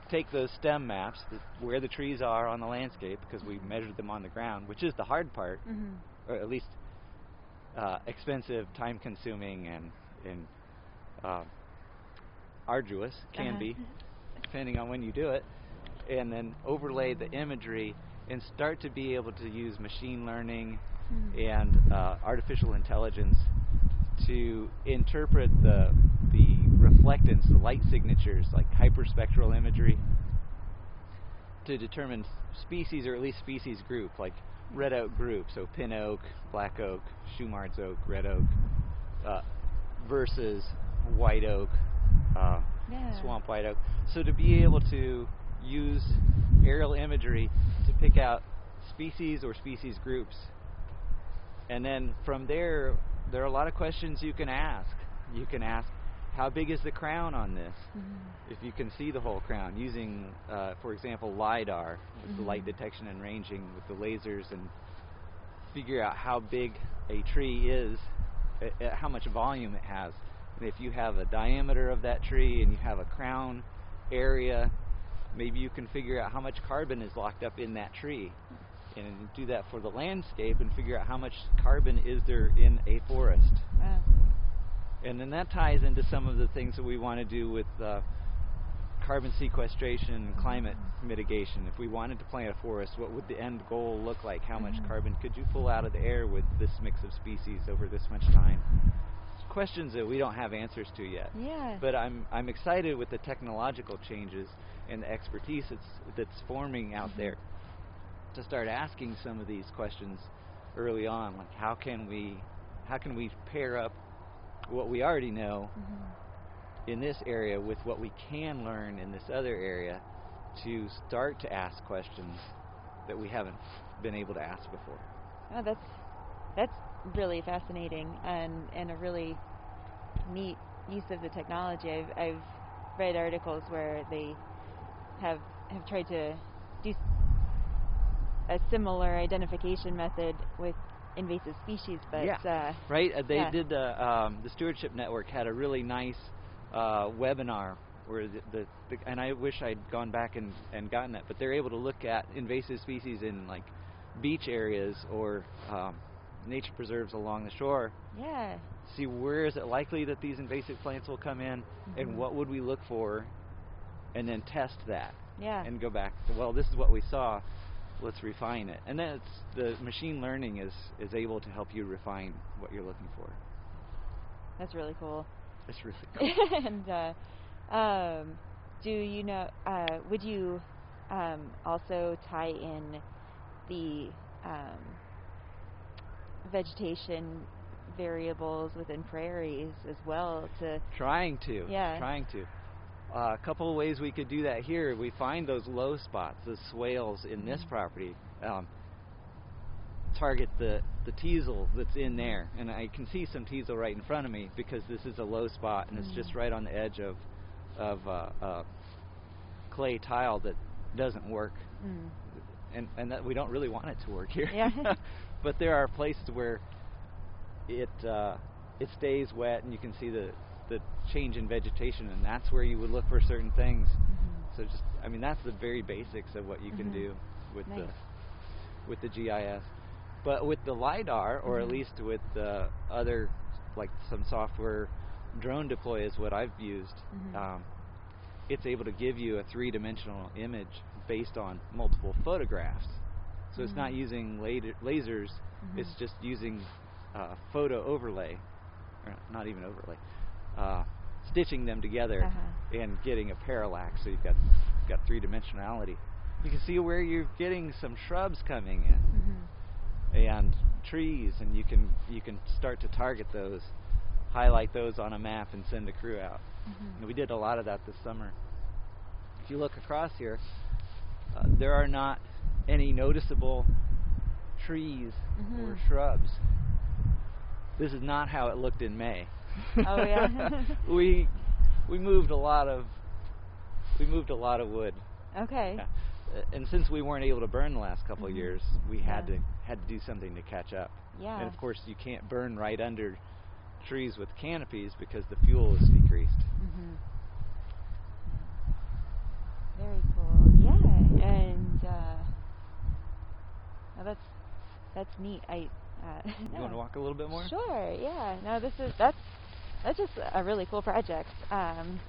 take those stem maps, the, where the trees are on the landscape, because we measured them on the ground, which is the hard part, Mhm. or at least uh, expensive, time-consuming, and and uh, arduous can Uh-huh. be, depending on when you do it, and then overlay the imagery and start to be able to use machine learning Hmm. and uh, artificial intelligence to interpret the the reflectance, the light signatures, like hyperspectral imagery, to determine species or at least species group, like red oak group, so pin oak, black oak, Shumard's oak, red oak, uh, versus white oak, uh, Yeah. swamp white oak. So to be able to use aerial imagery to pick out species or species groups, and then from there, there are a lot of questions you can ask. You can ask, how big is the crown on this? Mhm. If you can see the whole crown using, uh, for example, LIDAR, with the light Mhm. detection and ranging with the lasers, and figure out how big a tree is, uh, uh, how much volume it has. And if you have a diameter of that tree and you have a crown area, maybe you can figure out how much carbon is locked up in that tree. And do that for the landscape and figure out how much carbon is there in a forest. Wow. And then that ties into some of the things that we want to do with uh, carbon sequestration and climate mitigation. If we wanted to plant a forest, what would the end goal look like? How much Mhm. carbon could you pull out of the air with this mix of species over this much time? Questions that we don't have answers to yet. Yeah. But I'm I'm excited with the technological changes and the expertise that's that's forming out Mhm. there to start asking some of these questions early on, like how can we how can we pair up what we already know Mhm. in this area with what we can learn in this other area to start to ask questions that we haven't been able to ask before. Oh, that's that's really fascinating and and a really neat use of the technology. I've I've read articles where they have have tried to do a similar identification method with invasive species, but yeah, uh, right. Uh, they yeah. did the um, the Stewardship Network had a really nice uh, webinar where the, the, the and I wish I'd gone back and, and gotten that, but they're able to look at invasive species in like beach areas or um, nature preserves along the shore. yeah, See where is it likely that these invasive plants will come in, Mhm. and what would we look for, and then test that yeah, and go back. Well, this is what we saw. Let's refine it, and that's the machine learning is is able to help you refine what you're looking for. that's really cool. It's really cool. and uh, um, do you know? Uh, would you um, also tie in the um, vegetation variables within prairies as well to? trying to. Yeah. Trying to. Uh, a couple of ways we could do that here. We find those low spots, those swales in this Mhm. property. Um, target the the teasel that's in there, and I can see some teasel right in front of me because this is a low spot and it's just Mhm. right on the edge of of uh, uh, clay tile that doesn't work, Mm, and and that we don't really want it to work here. Yeah. but there are places where it uh, it stays wet and you can see the the change in vegetation, and that's where you would look for certain things. mhm. So just, I mean, that's the very basics of what you can Mhm. do with Nice. the with the GIS. But with the lidar, or at Mhm. least with the other, like some software, DroneDeploy is what I've used. Mhm. Um, it's able to give you a three-dimensional image based on multiple photographs. So it's not using laser, lasers. It's Mhm. just using uh, photo overlay, or not even overlay, uh, stitching them together Uh-huh. and getting a parallax. So you've got you've got three dimensionality. You can see where you're getting some shrubs coming in Mhm. and trees, and you can you can start to target those, highlight those on a map, and send a crew out. Mhm. And we did a lot of that this summer. If you look across here, uh, there are not any noticeable trees or Mhm. shrubs. This is not how it looked in May. Oh, yeah? we we moved a lot of we moved a lot of wood. Okay. Yeah. And since we weren't able to burn the last couple of Mhm. years, we had Yeah. to had to do something to catch up. Yeah. And of course, you can't burn right under trees with canopies because the fuel is decreased. Mhm. Very cool. Yeah, and uh, now that's that's neat. I uh, you no. want to walk a little bit more? Sure. Yeah. No, this is that's that's just a really cool project. Um,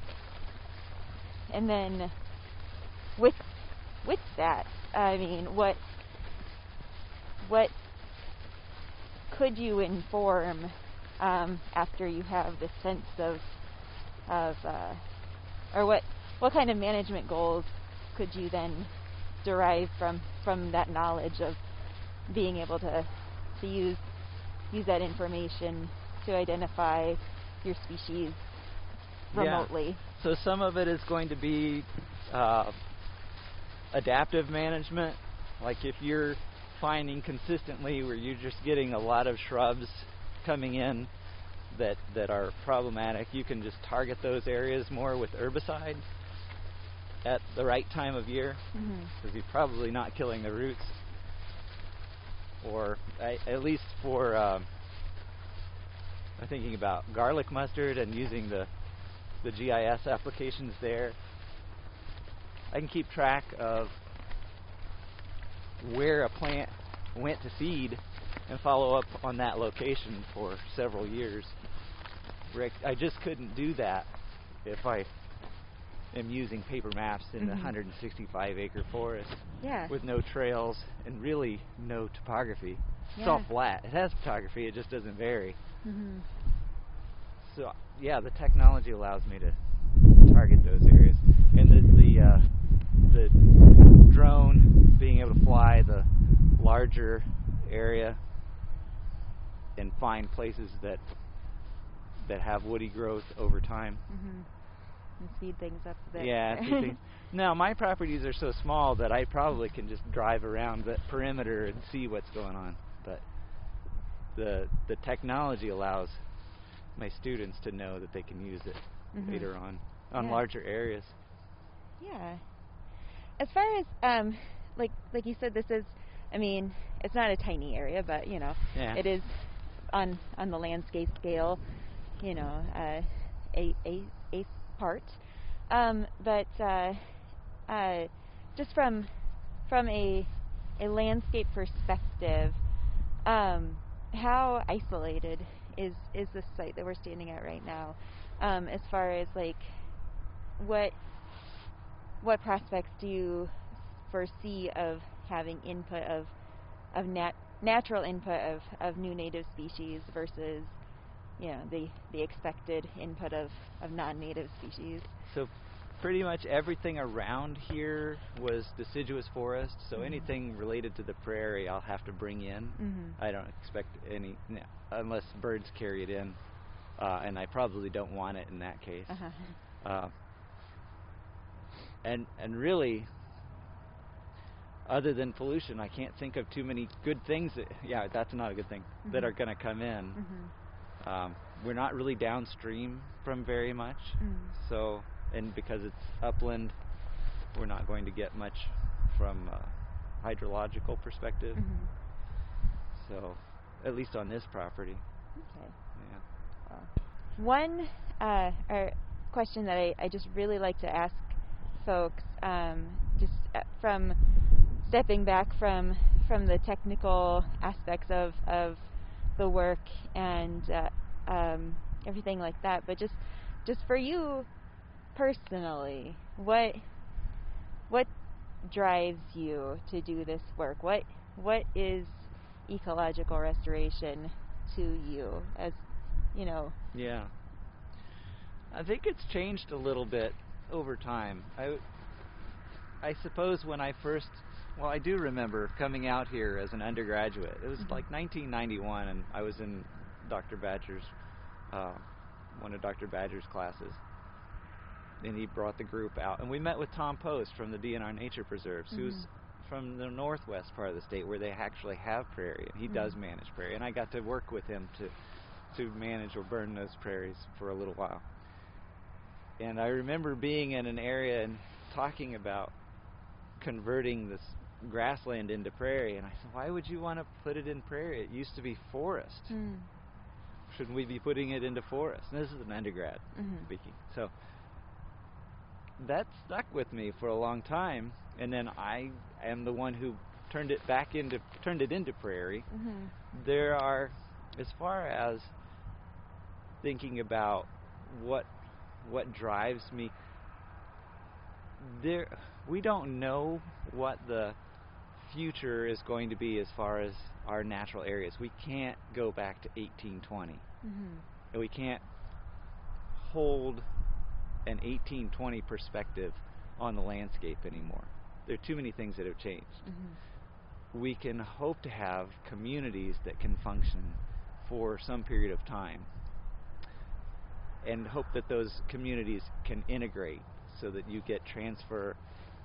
and then with with that, I mean, what what could you inform um, after you have this sense of of uh, or what what kind of management goals could you then derive from from that knowledge of being able to to use use that information to identify your species remotely. Yeah. So some of it is going to be uh, adaptive management. Like if you're finding consistently where you're just getting a lot of shrubs coming in that that are problematic, you can just target those areas more with herbicides at the right time of year because Mm-hmm. you're probably not killing the roots. Or I, at least for um, I'm thinking about garlic mustard and using the the GIS applications there. I can keep track of where a plant went to seed and follow up on that location for several years. Rick, I just couldn't do that if I am using paper maps in the Mhm. 165 acre forest Yeah. with no trails and really no topography. It's all flat. It has topography, it just doesn't vary. Mm-hmm. So yeah, the technology allows me to target those areas, and the the uh, the drone being able to fly the larger area and find places that that have woody growth over time. Mm-hmm. And speed things up a bit. Yeah. things- now my properties are so small that I probably can just drive around the perimeter and see what's going on, but the the technology allows my students to know that they can use it Mhm. later on on Yeah. larger areas. Yeah. As far as um, like like you said, this is, I mean, it's not a tiny area, but you know, Yeah. it is on on the landscape scale, you know, uh, a a a part. Um, but uh, uh, just from from a a landscape perspective, um, how isolated is is this site that we're standing at right now? Um, as far as like what what prospects do you foresee of having input of of nat- natural input of, of new native species versus you know the the expected input of, of non-native species So pretty much everything around here was deciduous forest. So Mhm. anything related to the prairie, I'll have to bring in. Mhm. I don't expect any no, unless birds carry it in, uh, and I probably don't want it in that case. uh-huh. Uh, and and really, other than pollution, I can't think of too many good things. That, yeah, that's not a good thing that Mhm. are going to come in. Mhm. Um, we're not really downstream from very much, Mm. so and because it's upland, we're not going to get much from a hydrological perspective. Mhm. So, at least on this property, Okay. yeah. Well, One uh, or question that I, I just really like to ask folks, um, just uh, from stepping back from from the technical aspects of, of the work and uh, um, everything like that, but just just for you personally, what what drives you to do this work? What what is ecological restoration to you as you know Yeah. I think it's changed a little bit over time. I I suppose when I first, well, I do remember coming out here as an undergraduate. It was Mhm. like 1991, and I was in Dr. Badger's, uh, one of Dr. Badger's classes. And he brought the group out, and we met with Tom Post from the DNR Nature Preserves, who's Mhm. from the northwest part of the state where they actually have prairie, he does Mhm. manage prairie. And I got to work with him to to manage or burn those prairies for a little while. And I remember being in an area and talking about converting this grassland into prairie, and I said, "Why would you want to put it in prairie? It used to be forest. Mm. Shouldn't we be putting it into forest?" And this is an undergrad Mhm. speaking. So that stuck with me for a long time, and then I am the one who turned it back into turned it into prairie. Mhm. There are, as far as thinking about what what drives me, there we don't know what the future is going to be as far as our natural areas. We can't go back to 1820. Mhm. And we can't hold an 1820 perspective on the landscape anymore. There are too many things that have changed. Mhm. We can hope to have communities that can function for some period of time and hope that those communities can integrate so that you get transfer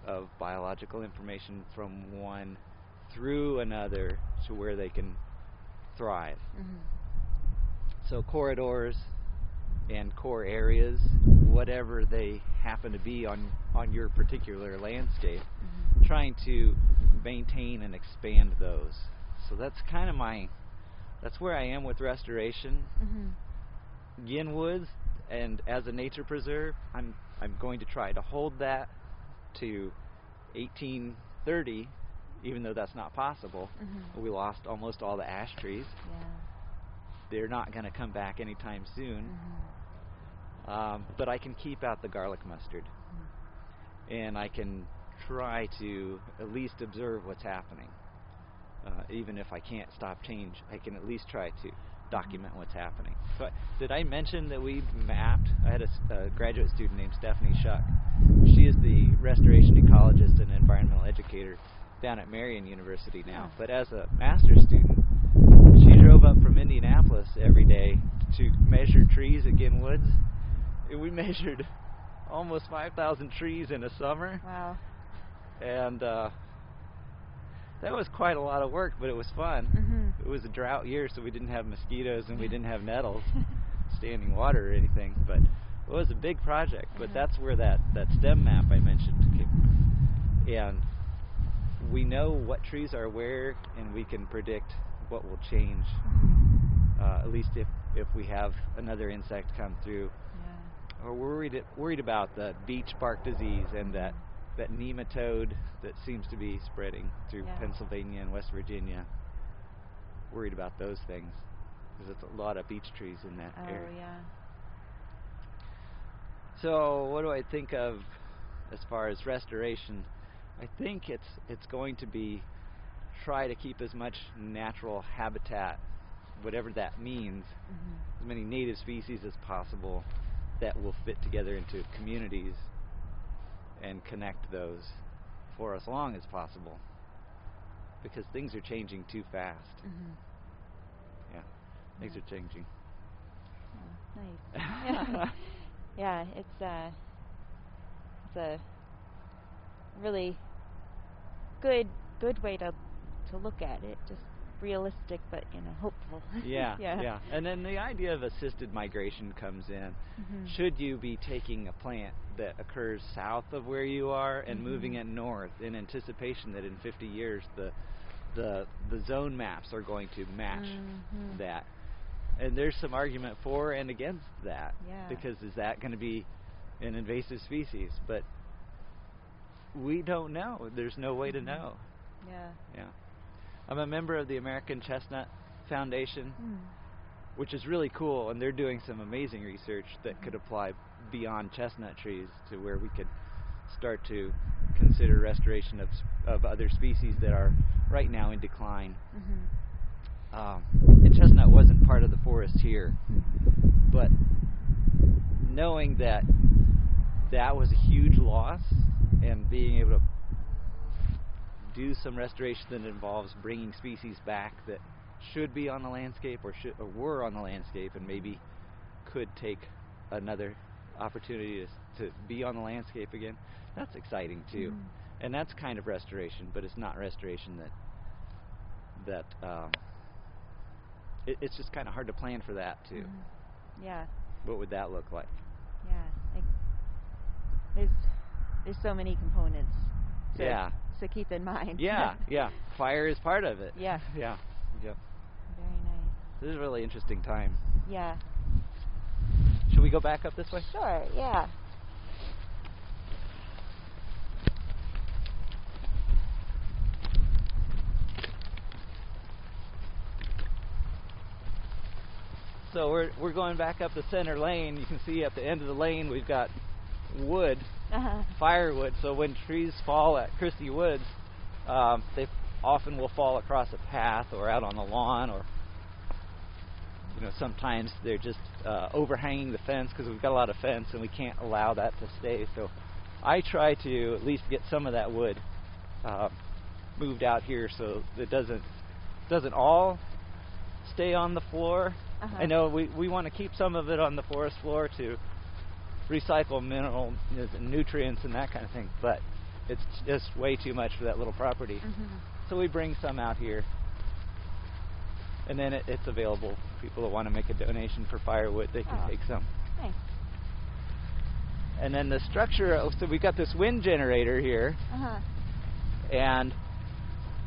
of biological information from one through another to where they can thrive. Mhm. So corridors and core areas, whatever they happen to be on on your particular landscape, Mhm. trying to maintain and expand those. So that's kind of my that's where I am with restoration. Mhm. Ginn Woods and as a nature preserve, I'm I'm going to try to hold that to 1830 even though that's not possible. Mhm. We lost almost all the ash trees. Yeah. They're not going to come back anytime soon. Mhm. Um, but I can keep out the garlic mustard, and I can try to at least observe what's happening. Uh, even if I can't stop change, I can at least try to document what's happening. But did I mention that we mapped? I had a graduate student named Stephanie Shuck. She is the restoration ecologist and environmental educator down at Marian University now. But as a master's student, she drove up from Indianapolis every day to measure trees at Ginn Woods. We measured almost 5,000 trees in a summer, Wow. and uh, that was quite a lot of work, but it was fun. Mhm. It was a drought year, so we didn't have mosquitoes and we didn't have nettles, standing water or anything. But it was a big project. But Mhm. that's where that that stem map I mentioned came from. And we know what trees are where, and we can predict what will change. Mhm. Uh, at least if if we have another insect come through, Or worried worried about the beech bark disease and that that nematode that seems to be spreading through Yeah. Pennsylvania and West Virginia. Worried about those things because it's a lot of beech trees in that Oh area. Oh yeah. So what do I think of as far as restoration? I think it's it's going to be try to keep as much natural habitat, whatever that means, Mhm. as many native species as possible that will fit together into communities and connect those for as long as possible because things are changing too fast. Mhm. Yeah, things Yeah. are changing. Oh, nice. yeah, it's uh it's a really good good way to to look at it. Just realistic but, you know, hopeful. yeah, yeah. And then the idea of assisted migration comes in. Mhm. Should you be taking a plant that occurs south of where you are and moving Mhm. it north in anticipation that in 50 years the the the zone maps are going to match Mhm. that? And there's some argument for and against that Yeah. because is that going to be an invasive species? But we don't know. There's no way to Mhm. know. Yeah. Yeah. I'm a member of the American Chestnut Foundation Mm. which is really cool, and they're doing some amazing research that could Mhm. apply beyond chestnut trees to where we could start to consider restoration of of other species that are right now in decline. Mhm. Um, and chestnut wasn't part of the forest here, but knowing that that was a huge loss, and being able to do some restoration that involves bringing species back that should be on the landscape or should or were on the landscape and maybe could take another opportunity to, to be on the landscape again. That's exciting too, Mhm. and that's kind of restoration, but it's not restoration that that um, it, it's just kind of hard to plan for that too. Mhm. Yeah. What would that look like? Yeah. Like there's there's so many components to yeah. to keep in mind. Yeah, yeah. Fire is part of it. Yeah, Yeah. Yeah. Very nice. This is a really interesting time. Yeah. Should we go back up this way? Sure, yeah. So we're we're going back up the center lane. You can see at the end of the lane we've got wood uh-huh. firewood. So when trees fall at Christy Woods, um, they often will fall across a path or out on the lawn, or you know sometimes they're just uh, overhanging the fence because we've got a lot of fence and we can't allow that to stay. So I try to at least get some of that wood uh, moved out here so it doesn't doesn't all stay on the floor. Uh-huh. I know we we want to keep some of it on the forest floor to recycle mineral and nutrients and that kind of thing, but it's just way too much for that little property. Mhm. So we bring some out here, and then it, it's available for people that want to make a donation for firewood. They can Oh. take some. Nice. And then the structure. oh, So we got this wind generator here, Uh-huh. and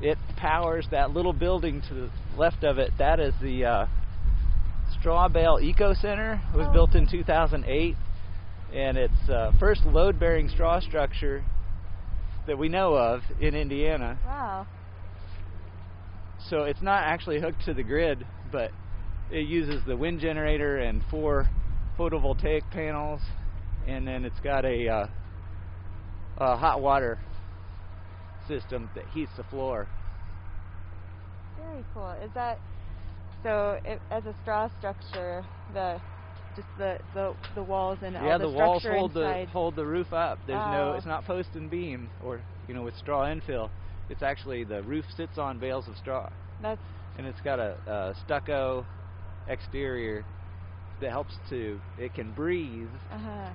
it powers that little building to the left of it. That is the uh, Straw Bale Eco Center. It was Oh. built in 2008, and it's uh, first load-bearing straw structure that we know of in Indiana. Wow. So it's not actually hooked to the grid, but it uses the wind generator and four photovoltaic panels, and then it's got a, uh, a hot water system that heats the floor. Very cool. Is that so? It, as a straw structure, the just the the, the walls and yeah, all the, the, walls structure hold inside. the hold the roof up. There's no, Oh. it's not post and beam or you know with straw infill. It's actually the roof sits on bales of straw, That's and it's got a, a stucco exterior that helps to it can breathe uh huh.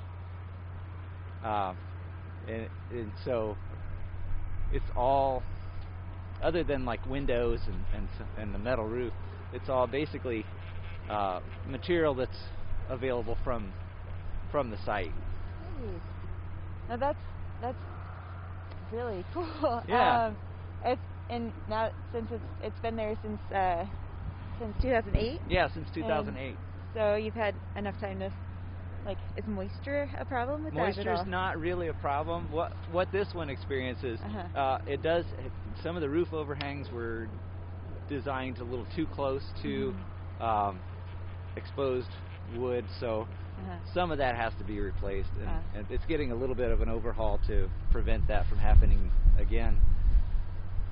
Um, and, and so it's all other than like windows and and, and the metal roof. It's all basically uh, material that's available from from the site. Now that's that's really cool. Yeah. Um, it's and now since it's it's been there since uh, since 2008. Yeah, since 2008. So you've had enough time to like is moisture a problem with that at Moisture's not really a problem. What what this one experiences, Uh-huh. uh, it does. It, some of the roof overhangs were designed a little too close to Mhm. um, exposed wood, so Uh-huh. some of that has to be replaced, and, Ah. and it's getting a little bit of an overhaul to prevent that from happening again.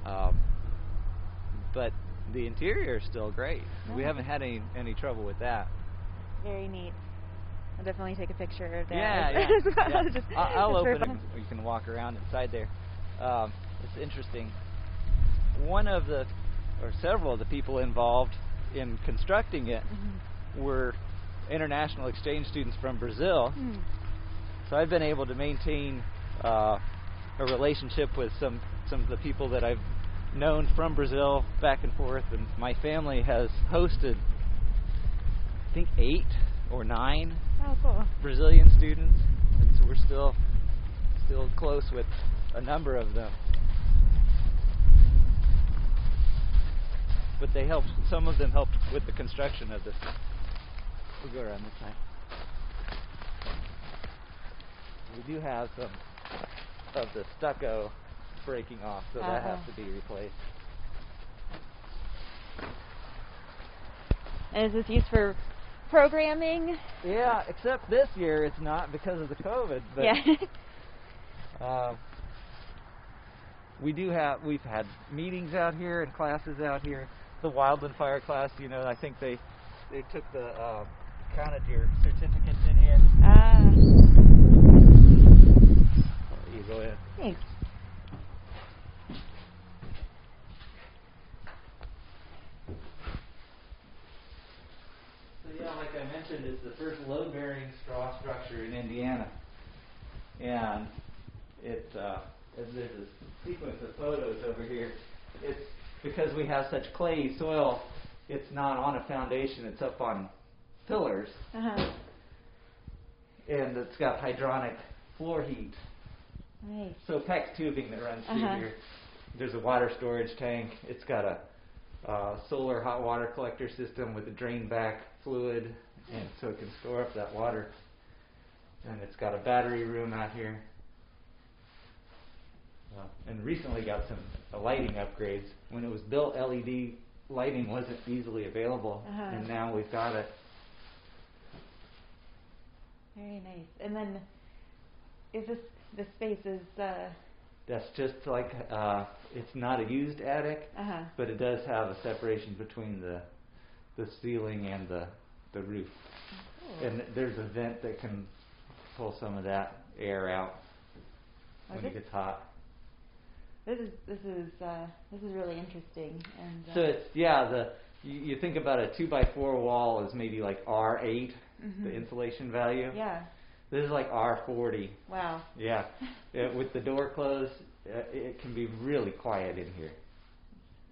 Um, but the interior is still great. We haven't had any any trouble with that. Very neat. I'll definitely take a picture of that. Yeah, yeah. well, yeah. just- I- I'll open it. You can walk around inside there. Um, it's interesting. One of the, or several of the people involved in constructing it Mhm. were international exchange students from Brazil. Hmm. So I've been able to maintain uh, a relationship with some some of the people that I've known from Brazil back and forth, and my family has hosted, I think eight or nine Oh, cool. Brazilian students, and so we're still still close with a number of them. But they helped. Some of them helped with the construction of this. We'll go around this side. We do have some of the stucco breaking off, so that has to be replaced. And is this used for programming? Yeah, except this year it's not because of the COVID. But yeah. Uh, we do have we've had meetings out here and classes out here. The Wildland Fire class, you know, I think they they took the uh, your certificates in here. ah. You go ahead. Thanks. So yeah, like I mentioned, it's the first load-bearing straw structure in Indiana, and it uh, as there's a sequence of photos over here. It's because we have such clayey soil. It's not on a foundation; it's up on pillars, Uh-huh. and it's got hydronic floor heat. Nice. So PEX tubing that runs through Uh-huh. here. There's a water storage tank. It's got a uh, solar hot water collector system with a drain back fluid, and so it can store up that water. And it's got a battery room out here. Uh, and recently got some uh, lighting upgrades. When it was built, LED lighting wasn't easily available, Uh-huh. and now we've got it. Very nice. And then, is this the space is uh, That's just like uh, it's not a used attic, uh-huh. but it does have a separation between the the ceiling and the the roof. Cool. And there's a vent that can pull some of that air out Oh, when it gets hot. This is this is uh, this is really interesting and uh, So it's yeah the you, you think about a two by four wall is maybe like R 8 the insulation value. yeah This is like R forty. wow Yeah. yeah. With the door closed, uh, it can be really quiet in here.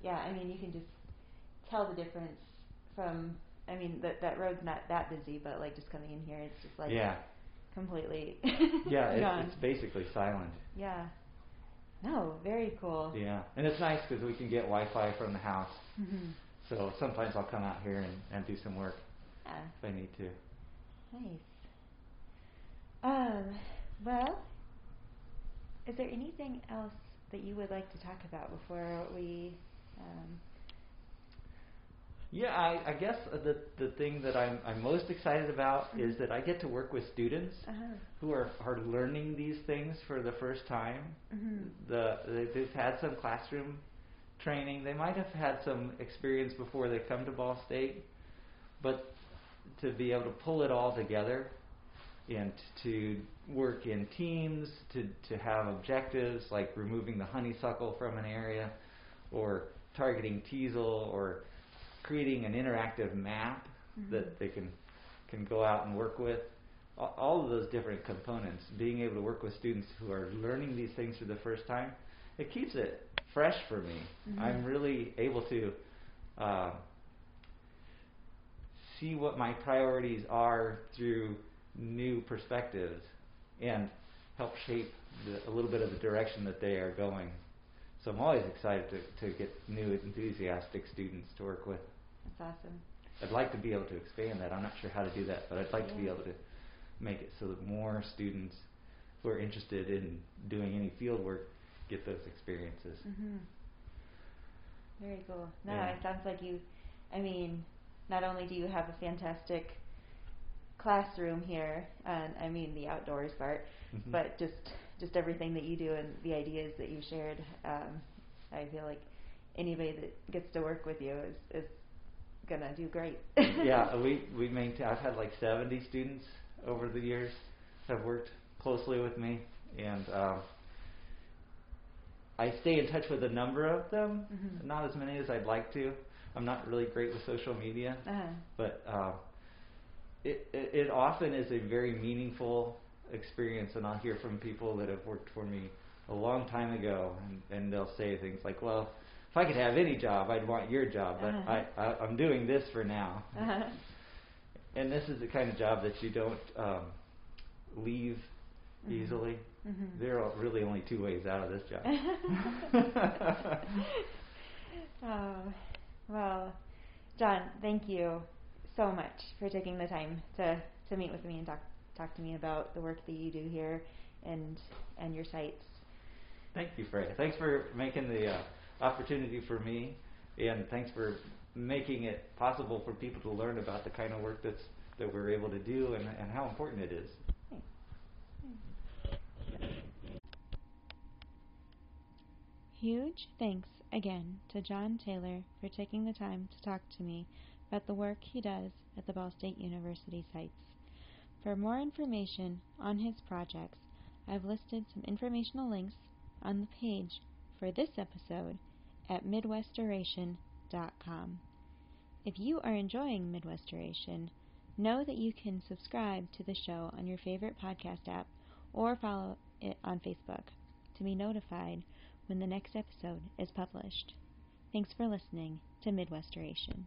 yeah I mean you can just tell the difference from I mean that that road's not that busy but like just coming in here it's just like yeah. completely Yeah. It's, it's basically silent. yeah no very cool Yeah. And it's nice because we can get Wi-Fi from the house. hmm So sometimes I'll come out here and, and do some work yeah if I need to. Nice. Um, well, is there anything else that you would like to talk about before we? Um, Yeah, I, I guess the the thing that I'm I'm most excited about is that I get to work with students uh-huh. who are are learning these things for the first time. Mhm. The they've had some classroom training. They might have had some experience before they come to Ball State, but to be able to pull it all together and to work in teams, to to have objectives like removing the honeysuckle from an area, or targeting teasel, or creating an interactive map Mhm. that they can can go out and work with. All of those different components, being able to work with students who are learning these things for the first time, it keeps it fresh for me. Mhm. I'm really able to uh, see what my priorities are through new perspectives and help shape the, a little bit of the direction that they are going. So I'm always excited to, to get new enthusiastic students to work with. That's awesome. I'd like to be able to expand that. I'm not sure how to do that, but I'd like to be able to make it so that more students who are interested in doing any field work get those experiences. hmm Very cool. No, Yeah. it sounds like you. I mean, not only do you have a fantastic classroom here, and I mean the outdoors part, Mhm. but just just everything that you do and the ideas that you shared. Um, I feel like anybody that gets to work with you is is gonna do great. yeah, we we maintain. I've had like 70 students over the years have worked closely with me, and um, I stay in touch with a number of them. Mhm. Not as many as I'd like to. I'm not really great with social media, Uh-huh. but uh, it, it it often is a very meaningful experience, and I'll hear from people that have worked for me a long time ago, and, and they'll say things like, "Well, if I could have any job, I'd want your job, but Uh-huh. I, I I'm doing this for now." Uh-huh. And this is the kind of job that you don't um, leave Mhm. easily. Mhm. There are really only two ways out of this job. oh, well, John, thank you so much for taking the time to, to meet with me and talk talk to me about the work that you do here and and your sites. Thank you, Freya. Thanks for making the uh, opportunity for me, and thanks for making it possible for people to learn about the kind of work that's that we're able to do and, and how important it is. Huge thanks again to John Taylor for taking the time to talk to me about the work he does at the Ball State University sites. For more information on his projects, I've listed some informational links on the page for this episode at midwestoration.com. If you are enjoying Midwestoration, know that you can subscribe to the show on your favorite podcast app or follow it on Facebook to be notified when the next episode is published. Thanks for listening to Midwestoration.